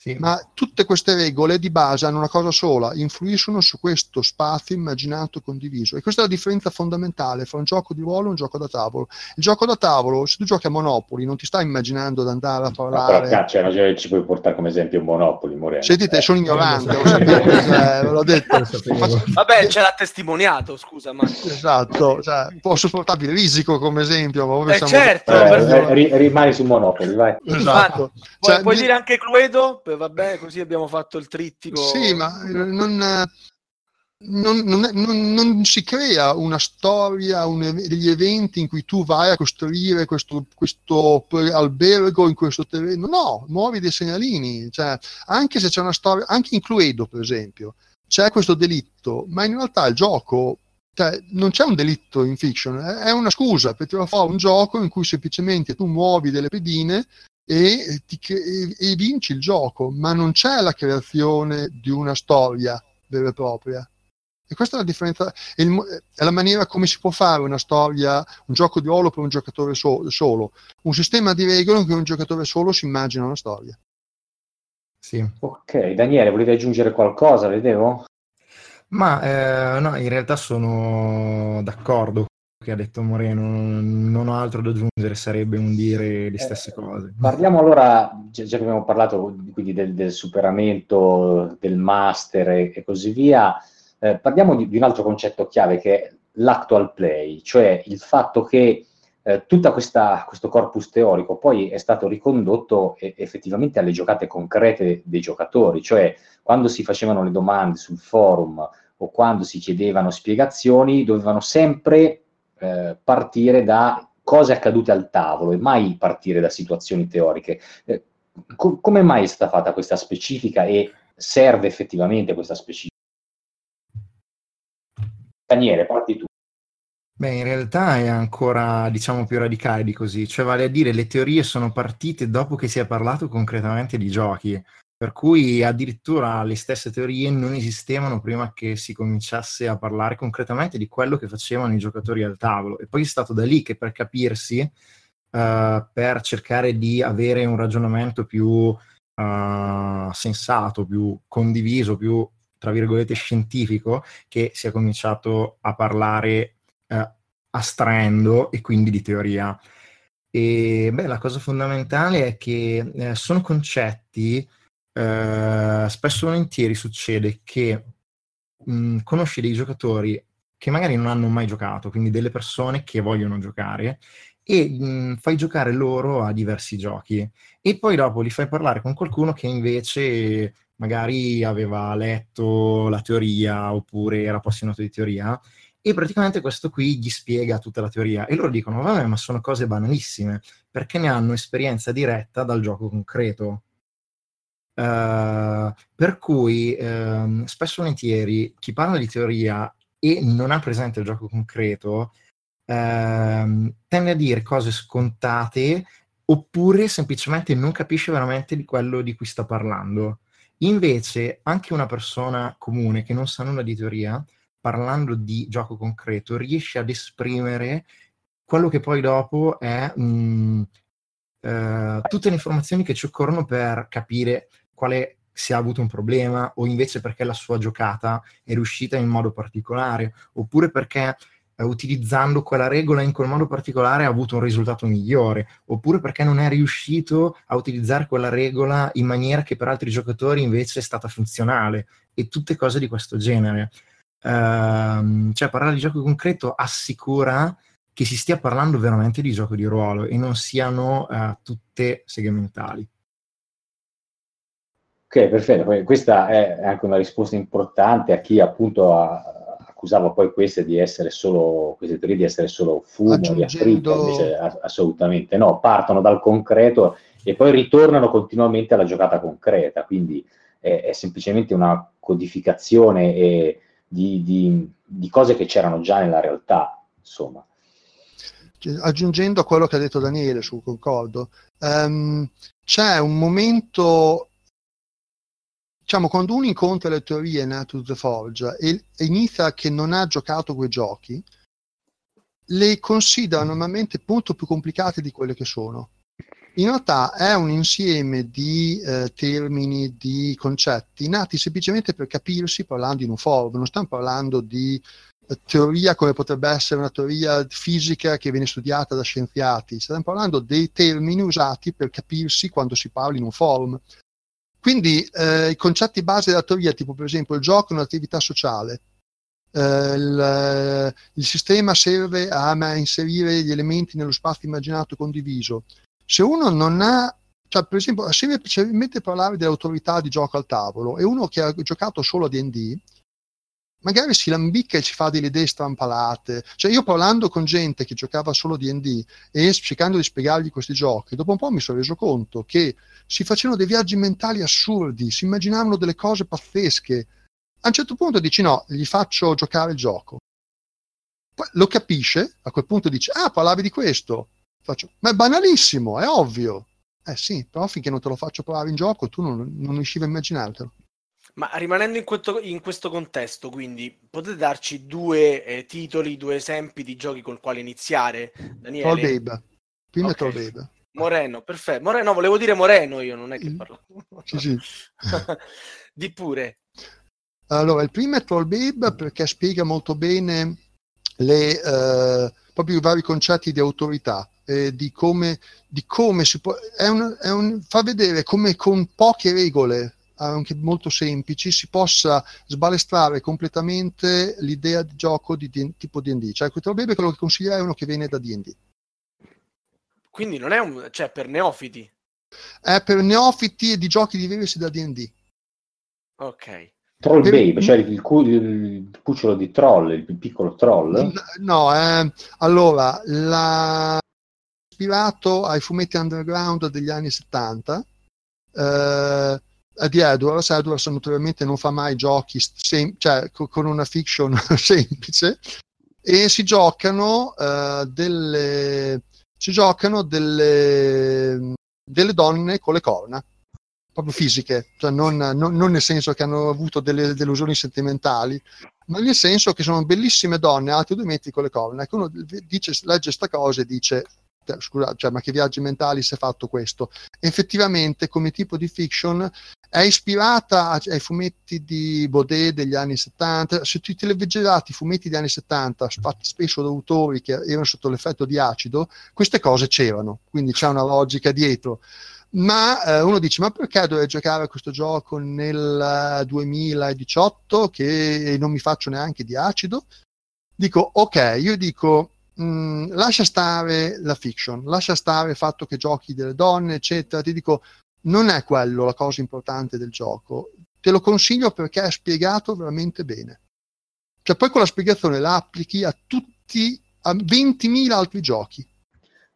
Speaker 3: Sì. Ma tutte queste regole di base hanno una cosa sola, influiscono su questo spazio immaginato condiviso. E questa è la differenza fondamentale fra un gioco di ruolo e un gioco da tavolo. Il gioco da tavolo, se tu giochi a Monopoli, non ti stai immaginando di andare a parlare.
Speaker 4: Ma però cioè, ragione, ci puoi portare come esempio un Monopoli, Moreno.
Speaker 3: Sentite, eh. sono ignorante, lo sapevo, cioè, ve l'ho detto.
Speaker 2: Vabbè, ce l'ha testimoniato, scusa. Ma...
Speaker 3: Esatto, cioè, posso portarvi il risico come esempio.
Speaker 2: Ma eh, certo,
Speaker 4: eh, rimani su Monopoli, vai.
Speaker 2: Esatto. Cioè, puoi, dire anche Cluedo? Vabbè, così abbiamo fatto il trittico.
Speaker 3: Sì, ma non, non, non, non si crea una storia, un, degli eventi in cui tu vai a costruire questo, questo albergo in questo terreno. No, muovi dei segnalini. Cioè, anche se c'è una storia, anche in Cluedo, per esempio, c'è questo delitto, ma in realtà il gioco cioè, non c'è un delitto in fiction, è una scusa per tirare fuori un gioco in cui semplicemente tu muovi delle pedine e, ti, e, e vinci il gioco, ma non c'è la creazione di una storia vera e propria. E questa è la differenza, è, il, è, la maniera come si può fare una storia, un gioco di ruolo per un giocatore so, solo. Un sistema di regole in cui un giocatore solo si immagina una storia.
Speaker 4: Sì. Ok, Daniele, volete aggiungere qualcosa? Vedevo?
Speaker 5: Ma eh, no, in realtà sono d'accordo che ha detto Moreno, non ho altro da aggiungere, sarebbe un dire le eh, stesse eh, cose.
Speaker 4: Parliamo allora, già che abbiamo parlato quindi del, del superamento, del master e, e così via, eh, parliamo di, di, un altro concetto chiave che è l'actual play, cioè il fatto che eh, tutto questo corpus teorico poi è stato ricondotto eh, effettivamente alle giocate concrete dei giocatori, cioè quando si facevano le domande sul forum o quando si chiedevano spiegazioni, dovevano sempre eh, partire da cose accadute al tavolo e mai partire da situazioni teoriche. Eh, co- come mai è stata fatta questa specifica e serve effettivamente questa specifica? Daniele, parti tu.
Speaker 5: Beh, in realtà è ancora, diciamo, più radicale di così, cioè vale a dire le teorie sono partite dopo che si è parlato concretamente di giochi. Per cui addirittura le stesse teorie non esistevano prima che si cominciasse a parlare concretamente di quello che facevano i giocatori al tavolo. E poi è stato da lì che per capirsi, uh, per cercare di avere un ragionamento più uh, sensato, più condiviso, più tra virgolette scientifico, che si è cominciato a parlare uh, astraendo e quindi di teoria. E beh, la cosa fondamentale è che eh, sono concetti eh, spesso e volentieri succede che mh, conosci dei giocatori che magari non hanno mai giocato, quindi delle persone che vogliono giocare, e mh, fai giocare loro a diversi giochi. E poi dopo li fai parlare con qualcuno che invece magari aveva letto la teoria oppure era appassionato di teoria e praticamente questo qui gli spiega tutta la teoria e loro dicono vabbè ma sono cose banalissime perché ne hanno esperienza diretta dal gioco concreto Uh, per cui uh, spesso e volentieri chi parla di teoria e non ha presente il gioco concreto uh, tende a dire cose scontate oppure semplicemente non capisce veramente di quello di cui sta parlando. Invece anche una persona comune che non sa nulla di teoria, parlando di gioco concreto, riesce ad esprimere quello che poi dopo è mh, mm, eh, tutte le informazioni che ci occorrono per capire quale se ha avuto un problema o invece perché la sua giocata è riuscita in modo particolare oppure perché eh, utilizzando quella regola in quel modo particolare ha avuto un risultato migliore, oppure perché non è riuscito a utilizzare quella regola in maniera che per altri giocatori invece è stata funzionale e tutte cose di questo genere. Uh, cioè parlare di gioco concreto assicura che si stia parlando veramente di gioco di ruolo e non siano uh, tutte segmentali.
Speaker 4: Ok, perfetto. Questa è anche una risposta importante a chi appunto ha, accusava poi queste di essere solo, queste teorie di essere solo fumo,
Speaker 3: Aggiungendo...
Speaker 4: di invece assolutamente no, partono dal concreto e poi ritornano continuamente alla giocata concreta, quindi è, è semplicemente una codificazione e, di, di, di cose che c'erano già nella realtà, insomma.
Speaker 3: Aggiungendo a quello che ha detto Daniele sul concordo, um, c'è un momento diciamo, quando uno incontra le teorie Out the Forge e inizia che non ha giocato quei giochi, le considera normalmente molto più complicate di quelle che sono. In realtà è un insieme di eh, termini, di concetti nati semplicemente per capirsi parlando in un forum. Non stiamo parlando di eh, teoria come potrebbe essere una teoria fisica che viene studiata da scienziati. Stiamo parlando dei termini usati per capirsi quando si parla in un forum. Quindi eh, i concetti base della teoria, tipo per esempio il gioco è un'attività sociale, eh, il, il, sistema serve a, a, inserire gli elementi nello spazio immaginato condiviso. Se uno non ha, cioè per esempio, se semplicemente parlare dell'autorità di gioco al tavolo e uno che ha giocato solo a D&D, magari si lambicca e ci fa delle idee strampalate. Cioè io parlando con gente che giocava solo D&D e cercando di spiegargli questi giochi, dopo un po' mi sono reso conto che si facevano dei viaggi mentali assurdi, si immaginavano delle cose pazzesche. A un certo punto dici no, gli faccio giocare il gioco. Poi lo capisce, a quel punto dice ah, parlavi di questo. Faccio, ma è banalissimo, è ovvio. Eh sì, però finché non te lo faccio provare in gioco tu non, non riuscivi a immaginartelo.
Speaker 2: Ma rimanendo in questo, in questo, contesto, quindi potete darci due eh, titoli, due esempi di giochi con quali iniziare? Daniele?
Speaker 3: Troll Babe. Prima okay. Troll Babe.
Speaker 2: Moreno, perfetto. Moreno, volevo dire Moreno io, non è che parlo.
Speaker 3: Sì, sì.
Speaker 2: di pure.
Speaker 3: Allora, il primo è Troll Babe perché spiega molto bene le, eh, proprio i vari concetti di autorità, eh, di, come, di come si può... È un, è un, fa vedere come con poche regole anche molto semplici, si possa sbalestrare completamente l'idea di gioco di D- tipo D&D. Cioè, questo bebe quello che consiglierei è uno che viene da D&D.
Speaker 2: Quindi non è un... cioè per neofiti?
Speaker 3: È per neofiti e di giochi diversi da D&D.
Speaker 2: Ok.
Speaker 4: Troll per... Babe, cioè il, cu- il, cucciolo di troll, il piccolo troll?
Speaker 3: No, eh, allora, l'ha ispirato ai fumetti underground degli anni 70. Eh, di Edwards, Edwards naturalmente non fa mai giochi sem- cioè, con una fiction semplice e si giocano uh, delle si giocano delle, delle donne con le corna proprio fisiche, cioè non, non, non, nel senso che hanno avuto delle delusioni sentimentali, ma nel senso che sono bellissime donne, altri due metri con le corna. Ecco, uno dice, legge questa cosa e dice scusa, cioè, ma che viaggi mentali si è fatto questo? Effettivamente, come tipo di fiction, è ispirata ai fumetti di Baudet degli anni 70. Se ti leggevate i fumetti degli anni 70, fatti spesso da autori che erano sotto l'effetto di acido, queste cose c'erano, quindi c'è una logica dietro. Ma eh, uno dice: Ma perché dovrei giocare a questo gioco nel 2018 che non mi faccio neanche di acido? Dico: Ok, io dico mh, mm, lascia stare la fiction, lascia stare il fatto che giochi delle donne, eccetera. Ti dico, non è quello la cosa importante del gioco. Te lo consiglio perché è spiegato veramente bene. Cioè, poi con la spiegazione la applichi a tutti, a 20.000 altri giochi.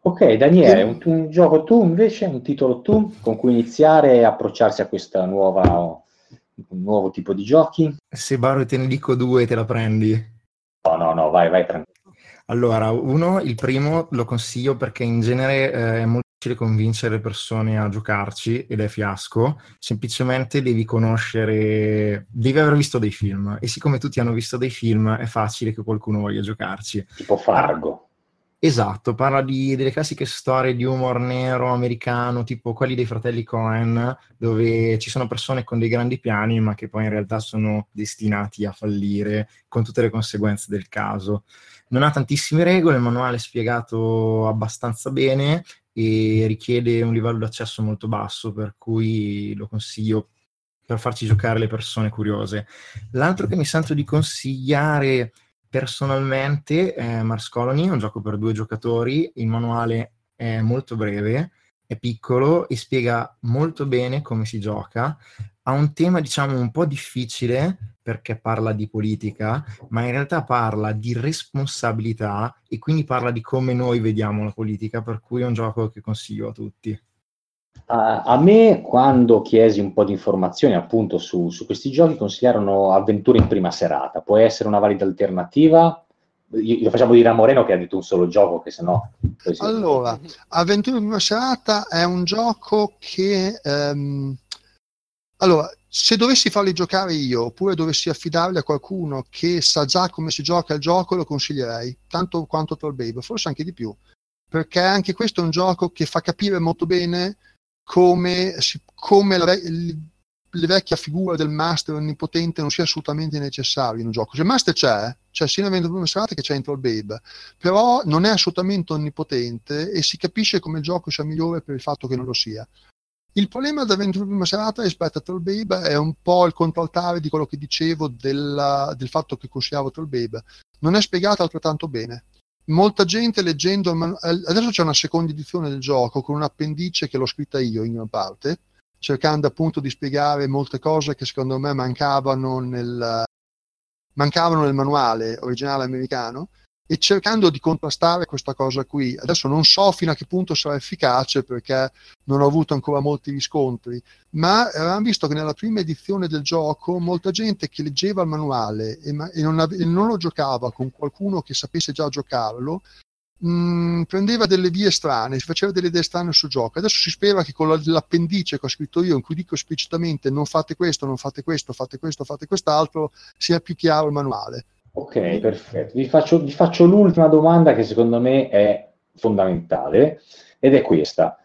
Speaker 4: Ok, Daniele, un, un, gioco tu invece, un titolo tu con cui iniziare e approcciarsi a questa nuova, un nuovo tipo di giochi?
Speaker 5: Se Baro te ne dico due, te la prendi.
Speaker 4: No, no, no, vai, vai tranquillo.
Speaker 5: Allora, uno, il primo lo consiglio perché in genere eh, è molto difficile convincere le persone a giocarci ed è fiasco. Semplicemente devi conoscere, devi aver visto dei film e siccome tutti hanno visto dei film è facile che qualcuno voglia giocarci.
Speaker 4: Tipo Fargo.
Speaker 5: Esatto, parla di, delle classiche storie di humor nero americano, tipo quelli dei fratelli Cohen, dove ci sono persone con dei grandi piani, ma che poi in realtà sono destinati a fallire con tutte le conseguenze del caso. Non ha tantissime regole, il manuale è spiegato abbastanza bene e richiede un livello d'accesso molto basso, per cui lo consiglio per farci giocare le persone curiose. L'altro che mi sento di consigliare Personalmente eh, Mars Colony è un gioco per due giocatori, il manuale è molto breve, è piccolo e spiega molto bene come si gioca. Ha un tema, diciamo, un po' difficile perché parla di politica, ma in realtà parla di responsabilità e quindi parla di come noi vediamo la politica, per cui è un gioco che consiglio a tutti.
Speaker 4: Uh, a me, quando chiesi un po' di informazioni appunto su, su, questi giochi, consigliarono avventure in prima serata. Può essere una valida alternativa? Lo facciamo dire a Moreno che ha detto un solo gioco, che se no...
Speaker 3: Allora, Avventure in prima serata è un gioco che... Um... Allora, se dovessi farli giocare io, oppure dovessi affidarli a qualcuno che sa già come si gioca il gioco, lo consiglierei, tanto quanto Troll Babe, forse anche di più, perché anche questo è un gioco che fa capire molto bene come, come la, la, vecchia figura del master onnipotente non sia assolutamente necessario in un gioco. Cioè, il master c'è, c'è sia in Prima Serata che c'è in Troll Babe, però non è assolutamente onnipotente e si capisce come il gioco sia migliore per il fatto che non lo sia. Il problema dell'avventura prima serata rispetto a Troll Babe è un po' il contraltare di quello che dicevo della, del fatto che consigliavo Troll Babe. Non è spiegato altrettanto bene molta gente leggendo adesso c'è una seconda edizione del gioco con un appendice che l'ho scritta io in gran parte cercando appunto di spiegare molte cose che secondo me mancavano nel, mancavano nel manuale originale americano e cercando di contrastare questa cosa qui. Adesso non so fino a che punto sarà efficace perché non ho avuto ancora molti riscontri, ma avevamo visto che nella prima edizione del gioco molta gente che leggeva il manuale e, ma- e, non, ave- e non, lo giocava con qualcuno che sapesse già giocarlo, mh, mm, prendeva delle vie strane, si faceva delle idee strane sul gioco. Adesso si spera che con la- l'appendice che ho scritto io, in cui dico esplicitamente non fate questo, non fate questo, fate questo, fate quest'altro, sia più chiaro il manuale.
Speaker 4: Ok, perfetto. Vi faccio, vi faccio l'ultima domanda che secondo me è fondamentale ed è questa.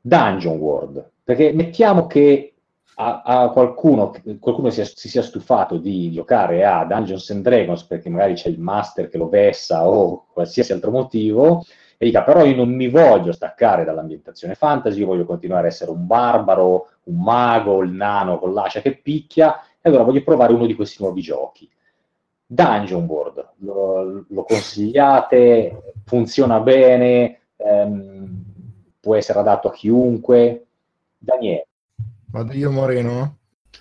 Speaker 4: Dungeon World, perché mettiamo che a, a qualcuno, qualcuno si, si, sia stufato di giocare a Dungeons and Dragons perché magari c'è il master che lo vessa o qualsiasi altro motivo e dica però io non mi voglio staccare dall'ambientazione fantasy, io voglio continuare a essere un barbaro, un mago, il nano con l'ascia che picchia e allora voglio provare uno di questi nuovi giochi. Dungeon Board, lo, lo consigliate, funziona bene, ehm, può essere adatto a chiunque. Daniele.
Speaker 5: Vado io Moreno?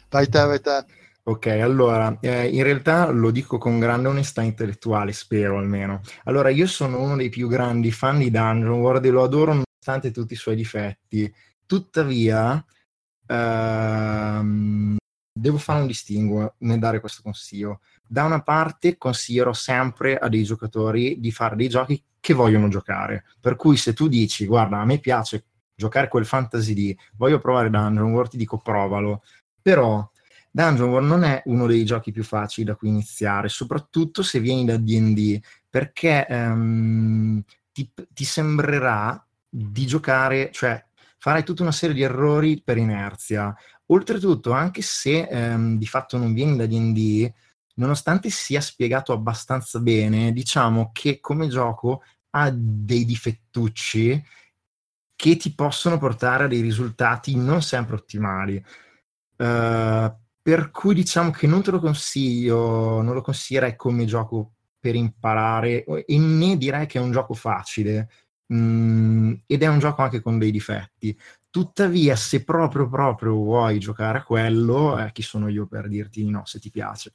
Speaker 3: Vai te, vai te.
Speaker 5: Ok, allora, eh, in realtà lo dico con grande onestà intellettuale, spero almeno. Allora, io sono uno dei più grandi fan di Dungeon World e lo adoro nonostante tutti i suoi difetti. Tuttavia, ehm, devo fare un distinguo nel dare questo consiglio da una parte consiglierò sempre a dei giocatori di fare dei giochi che vogliono giocare. Per cui se tu dici, guarda, a me piace giocare quel fantasy lì, voglio provare Dungeon World, ti dico provalo. Però Dungeon World non è uno dei giochi più facili da cui iniziare, soprattutto se vieni da D&D, perché um, ti, ti sembrerà di giocare, cioè farai tutta una serie di errori per inerzia. Oltretutto, anche se um, di fatto non vieni da D&D, nonostante sia spiegato abbastanza bene, diciamo che come gioco ha dei difettucci che ti possono portare a dei risultati non sempre ottimali. Uh, per cui diciamo che non te lo consiglio, non lo consiglierei come gioco per imparare e né direi che è un gioco facile mm, ed è un gioco anche con dei difetti. Tuttavia, se proprio proprio vuoi giocare a quello, eh, chi sono io per dirti no se ti piace?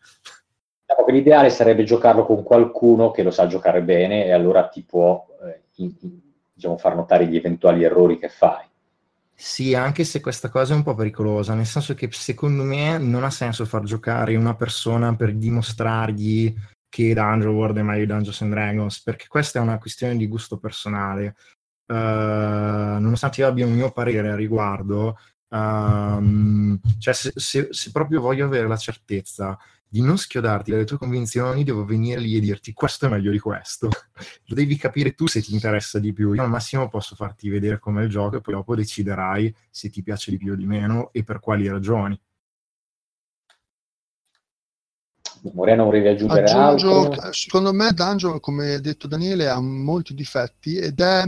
Speaker 4: Diciamo che l'ideale sarebbe giocarlo con qualcuno che lo sa giocare bene e allora ti può eh, in, in, diciamo, far notare gli eventuali errori che fai.
Speaker 5: Sì, anche se questa cosa è un po' pericolosa, nel senso che secondo me non ha senso far giocare una persona per dimostrargli che Dungeon World è meglio Dungeons and Dragons, perché questa è una questione di gusto personale. Uh, nonostante io abbia un mio parere a riguardo, Um, cioè, se, se, se, proprio voglio avere la certezza di non schiodarti dalle tue convinzioni, devo venire lì e dirti questo è meglio di questo. Lo devi capire tu se ti interessa di più. Io al massimo posso farti vedere com'è il gioco e poi dopo deciderai se ti piace di più o di meno e per quali ragioni.
Speaker 4: Moreno vorrei aggiungere
Speaker 3: Aggiungo,
Speaker 4: altro?
Speaker 3: Secondo me Dungeon, come ha detto Daniele, ha molti difetti ed è,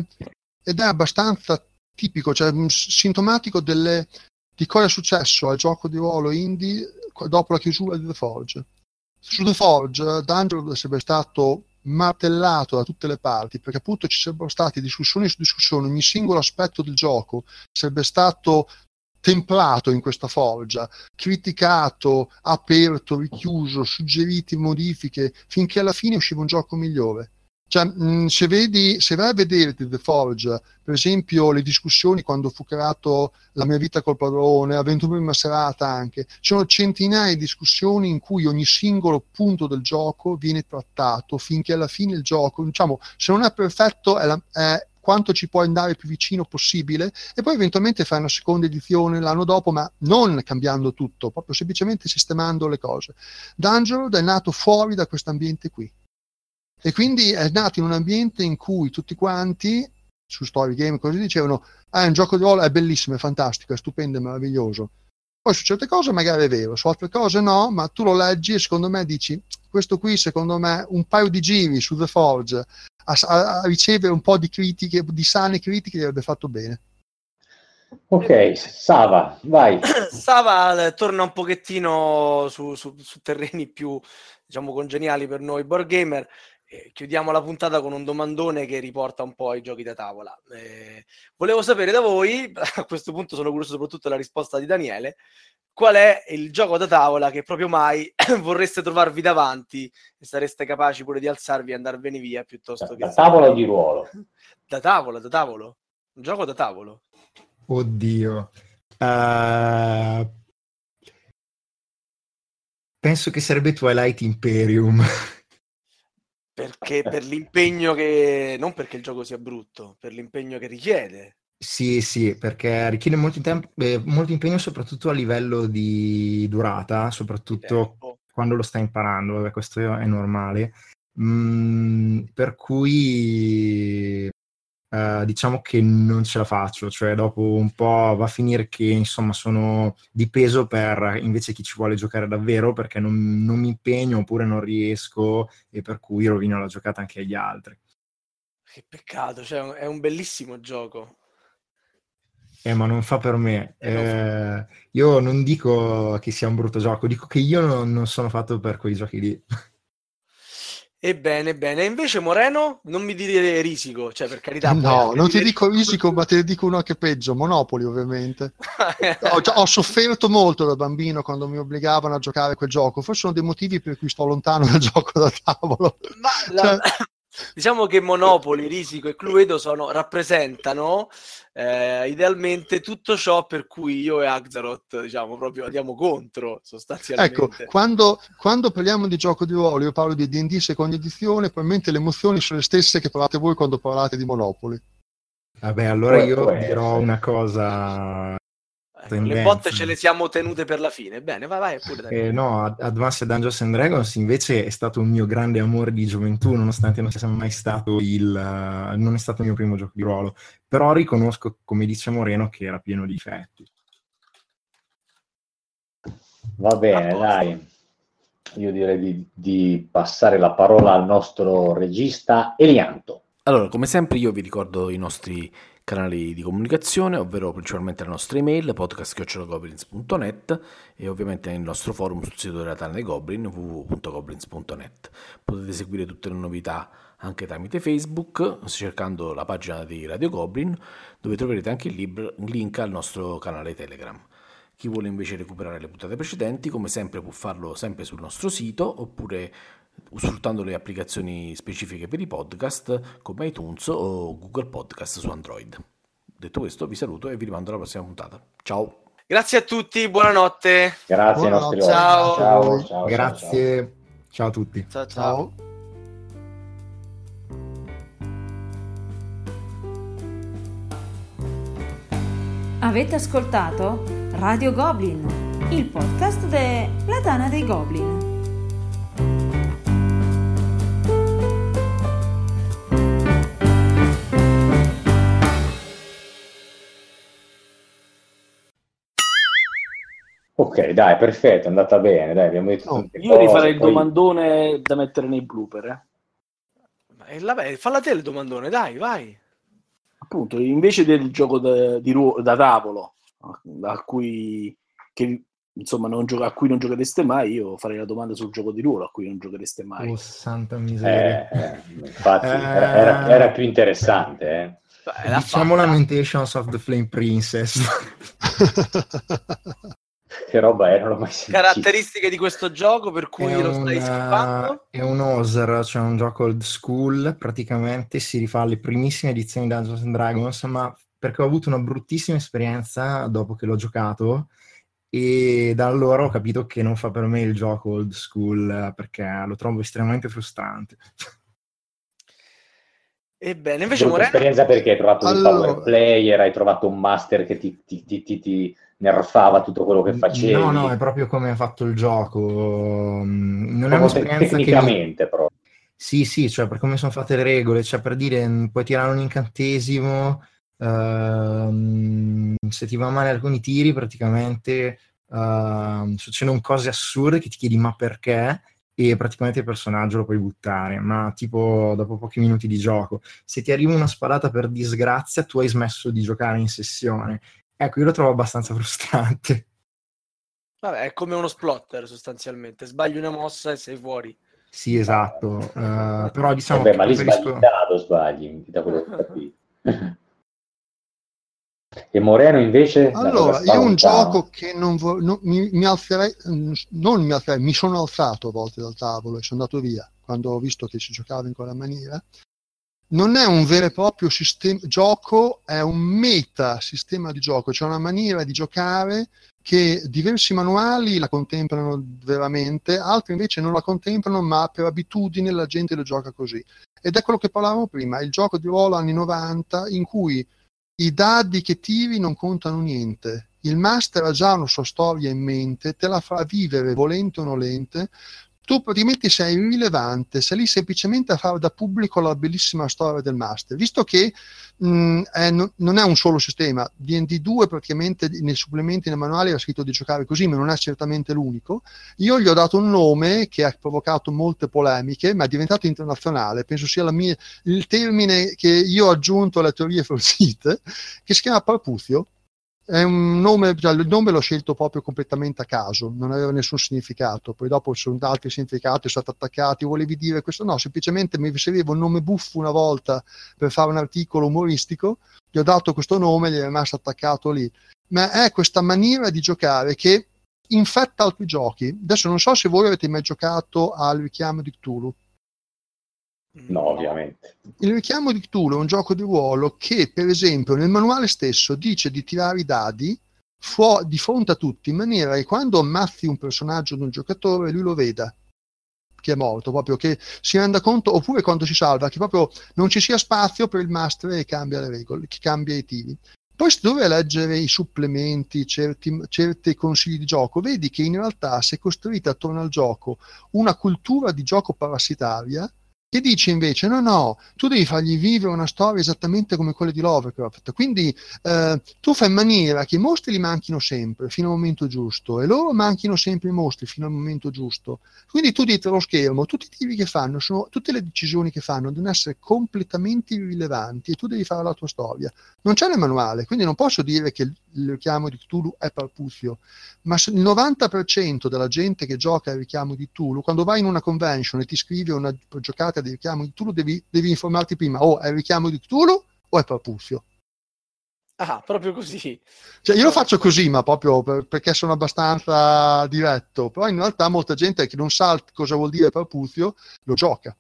Speaker 3: ed è abbastanza tipico, cioè sintomatico delle, di cosa è successo al gioco di ruolo indie dopo la chiusura di The Forge. Su The Forge Dungeon sarebbe stato martellato da tutte le parti perché appunto ci sarebbero state discussioni su discussioni, ogni singolo aspetto del gioco sarebbe stato templato in questa foggia, criticato, aperto, richiuso, suggeriti modifiche, finché alla fine usciva un gioco migliore. Cioè, mh, se, vedi, se vai a vedere The Forge, per esempio le discussioni quando fu creato La mia vita col padrone, Avventura in Maserata anche, ci sono centinaia di discussioni in cui ogni singolo punto del gioco viene trattato finché alla fine il gioco, diciamo, se non è perfetto è, la, è quanto ci puoi andare più vicino possibile e poi eventualmente fai una seconda edizione l'anno dopo, ma non cambiando tutto, proprio semplicemente sistemando le cose. Dungeon è nato fuori da questo ambiente qui e quindi è nato in un ambiente in cui tutti quanti su story game così dicevano ah, è un gioco di ruolo, è bellissimo, è fantastico, è stupendo, è meraviglioso. Poi su certe cose magari è vero, su altre cose no, ma tu lo leggi e secondo me dici questo qui secondo me un paio di giri su The Forge a, a, a ricevere un po' di critiche, di sane critiche, gli avrebbe fatto bene.
Speaker 4: Ok, Sava, vai.
Speaker 2: Sava eh, torna un pochettino su, su, su, terreni più, diciamo, congeniali per noi board gamer. Eh, chiudiamo la puntata con un domandone che riporta un po' ai giochi da tavola. Eh, volevo sapere da voi, a questo punto sono curioso soprattutto della risposta di Daniele, qual è il gioco da tavola che proprio mai vorreste trovarvi davanti e sareste capaci pure di alzarvi e andarvene via piuttosto
Speaker 4: da,
Speaker 2: che...
Speaker 4: Da tavola o di ruolo?
Speaker 2: Da tavola, da tavolo. Un gioco da tavolo.
Speaker 5: Oddio. Uh... Penso che sarebbe Twilight Imperium.
Speaker 2: Perché per l'impegno che... non perché il gioco sia brutto, per l'impegno che richiede.
Speaker 5: Sì, sì, perché richiede molto, tempo, eh, molto impegno soprattutto a livello di durata, soprattutto quando lo stai imparando, vabbè, questo è normale. Mm, per cui eh, diciamo che non ce la faccio, cioè dopo un po' va a finire che insomma sono di peso per invece chi ci vuole giocare davvero perché non, non mi impegno oppure non riesco e per cui rovino la giocata anche agli altri.
Speaker 2: Che peccato, cioè è un bellissimo gioco.
Speaker 5: Eh, ma non fa per me. Eh, io non dico che sia un brutto gioco, dico che io non, non sono fatto per quei giochi lì.
Speaker 2: Ebbene, bene. Invece Moreno, non mi dire risico, cioè per carità.
Speaker 3: No, non ti dico risico, ma te ne dico uno che peggio, Monopoli ovviamente. ho, ho, sofferto molto da bambino quando mi obbligavano a giocare quel gioco, forse sono dei motivi per cui sto lontano dal gioco da tavolo.
Speaker 2: Ma la... Diciamo che Monopoli, Risico e Cluedo sono, rappresentano eh, idealmente tutto ciò per cui io e Axaroth diciamo proprio andiamo contro sostanzialmente.
Speaker 3: Ecco, quando, quando parliamo di gioco di ruolo, io parlo di D&D seconda edizione, probabilmente le emozioni sono le stesse che parlate voi quando parlate di Monopoli.
Speaker 5: Vabbè, allora io dirò una cosa
Speaker 2: Ecco, le botte ce le siamo tenute per la fine. Bene, vai, vai pure.
Speaker 5: Eh, no, Advanced Dungeons and Dragons invece è stato un mio grande amore di gioventù, nonostante non sia mai stato il... Uh, non è stato il mio primo gioco di ruolo. Però riconosco, come dice Moreno, che era pieno di difetti.
Speaker 4: Va bene, dai. Io direi di, di passare la parola al nostro regista Elianto.
Speaker 6: Allora, come sempre io vi ricordo i nostri canali di comunicazione, ovvero principalmente la nostra email podcast.goblins.net e ovviamente il nostro forum sul sito della Tana dei Goblin www.goblins.net. Potete seguire tutte le novità anche tramite Facebook cercando la pagina di Radio Goblin dove troverete anche il, libro, link al nostro canale Telegram. Chi vuole invece recuperare le puntate precedenti, come sempre, può farlo sempre sul nostro sito oppure sfruttando le applicazioni specifiche per i podcast come iTunes o Google Podcast su Android. Detto questo, vi saluto e vi rimando alla prossima puntata. Ciao!
Speaker 2: Grazie a tutti, buonanotte.
Speaker 4: Grazie buonanotte.
Speaker 2: ai nostri ciao.
Speaker 5: Ciao. ciao. Grazie. Ciao. ciao a tutti.
Speaker 2: ciao. ciao.
Speaker 1: Avete ascoltato Radio Goblin, il podcast della Tana dei Goblin.
Speaker 4: Ok, dai, perfetto, è andata bene, dai, abbiamo detto
Speaker 3: No,
Speaker 6: Io
Speaker 4: cose,
Speaker 6: rifarei il
Speaker 4: poi-
Speaker 6: domandone da mettere nei blooper. eh.
Speaker 2: Eh, vabbè, falla te il domandone, dai, vai.
Speaker 6: Appunto, invece del gioco da, di ruo- da tavolo, a cui, che, insomma, non gioca- a cui non giochereste mai, io farei la domanda sul gioco di ruolo a cui non giochereste mai.
Speaker 5: Oh, santa miseria.
Speaker 4: Eh, eh, infatti,
Speaker 5: Eh.
Speaker 4: era, era- più interessante, eh.
Speaker 2: Beh,
Speaker 5: Diciamo
Speaker 2: fatta.
Speaker 5: Lamentations of the Flame Princess.
Speaker 4: Che roba era, non l'ho mai sentito.
Speaker 2: Caratteristiche di questo gioco per cui
Speaker 5: È
Speaker 2: lo
Speaker 5: un,
Speaker 2: stai
Speaker 5: eh,
Speaker 2: skippando?
Speaker 5: è un OSR, cioè un gioco old school, praticamente si rifà alle primissime edizioni di Dungeons and Dragons, ma perché ho avuto una bruttissima esperienza dopo che l'ho giocato e da allora ho capito che non fa per me il gioco old school eh, perché lo trovo estremamente frustrante.
Speaker 2: Ebbene, invece Moreno...
Speaker 4: esperienza perché hai trovato un
Speaker 3: Allora-
Speaker 4: power player, hai trovato un master che ti, ti- ti- ti- ti nerfava tutto quello che facevi.
Speaker 5: No, no, è proprio come ha fatto il gioco. Mm, Non è un'esperienza che
Speaker 4: tecnicamente proprio.
Speaker 5: Sì, sì, cioè per come sono fatte le regole, cioè per dire mh, puoi tirare un incantesimo, ehm, se ti va male alcuni tiri praticamente ehm, succedono cose assurde che ti chiedi ma perché e praticamente il personaggio lo puoi buttare, ma tipo dopo pochi minuti di gioco, se ti arriva una spadata per disgrazia tu hai smesso di giocare in sessione. Ecco, io lo trovo abbastanza frustrante.
Speaker 2: Vabbè, è come uno splotter sostanzialmente. Sbagli una mossa e sei fuori.
Speaker 5: Sì, esatto, eh, però diciamo
Speaker 4: Vabbè,
Speaker 5: che
Speaker 4: ma lì
Speaker 5: preferisco...
Speaker 4: sbagli sbagli, da quello che ho capito. E Moreno invece?
Speaker 3: Allora, io un gioco che non, vo- no- mi, mi alzerei, mm, non mi alzerei, mi sono alzato a volte dal tavolo e sono andato via quando ho visto che si giocava in quella maniera. Non è un vero e proprio sistema, gioco, è un meta sistema di gioco, cioè una maniera di giocare che diversi manuali la contemplano veramente, altri invece non la contemplano, ma per abitudine la gente lo gioca così. Ed è quello che parlavamo prima, il gioco di ruolo anni 90 in cui i dadi che tiri non contano niente. Il master ha già una sua storia in mente, te la fa vivere volente o nolente. Tu praticamente sei irrilevante, sei lì semplicemente a fare da pubblico la bellissima storia del master. Visto che mh, è- no- non è un solo sistema, D&D2 praticamente nei supplementi nel manuale era scritto di giocare così, ma non è certamente l'unico. Io gli ho dato un nome che ha provocato molte polemiche, ma è diventato internazionale. Penso sia mia, il termine che io ho aggiunto alle teorie forzite, che si chiama Parpuzio. È un nome, cioè, il nome l'ho scelto proprio completamente a caso, non aveva nessun significato. Poi dopo sono altri significati, sono stati attaccati. Volevi dire questo? No, semplicemente mi serviva un nome buffo una volta per fare un articolo umoristico. Gli ho dato questo nome, gli è rimasto attaccato lì. Ma è questa maniera di giocare che infetta altri giochi. Adesso non so se voi avete mai giocato al richiamo di Cthulhu.
Speaker 4: No, ovviamente.
Speaker 3: Il richiamo di Cthulhu è un gioco di ruolo che, per esempio, nel manuale stesso dice di tirare i dadi fuo- di fronte a tutti, in maniera che quando ammazzi un personaggio di un giocatore, lui lo veda che è morto, proprio che si renda conto, oppure quando si salva, che proprio non ci sia spazio per il master che cambia le regole, che cambia i tiri. Poi se dove leggere i supplementi, certi, certi consigli di gioco, vedi che in realtà si è costruita attorno al gioco una cultura di gioco parassitaria che dice invece no no tu devi fargli vivere una storia esattamente come quella di Lovecraft. Quindi eh, tu fai in maniera che i mostri li manchino sempre fino al momento giusto e loro manchino sempre i mostri fino al momento giusto. Quindi tu dietro lo schermo tutti i tiri che fanno sono, tutte le decisioni che fanno devono essere completamente irrilevanti e tu devi fare la tua storia. Non c'è nel manuale quindi non posso dire che il richiamo di Cthulhu è Parpuzio ma il 90% della gente che gioca al richiamo di Cthulhu, quando vai in una convention e ti scrive una giocata di richiamo di Cthulhu, devi, devi informarti prima, o è il richiamo di Cthulhu o è Parpuzio.
Speaker 2: Ah, proprio così.
Speaker 3: Cioè, io lo faccio così, ma proprio per- perché sono abbastanza diretto, però in realtà molta gente che non sa cosa vuol dire Parpuzio lo gioca.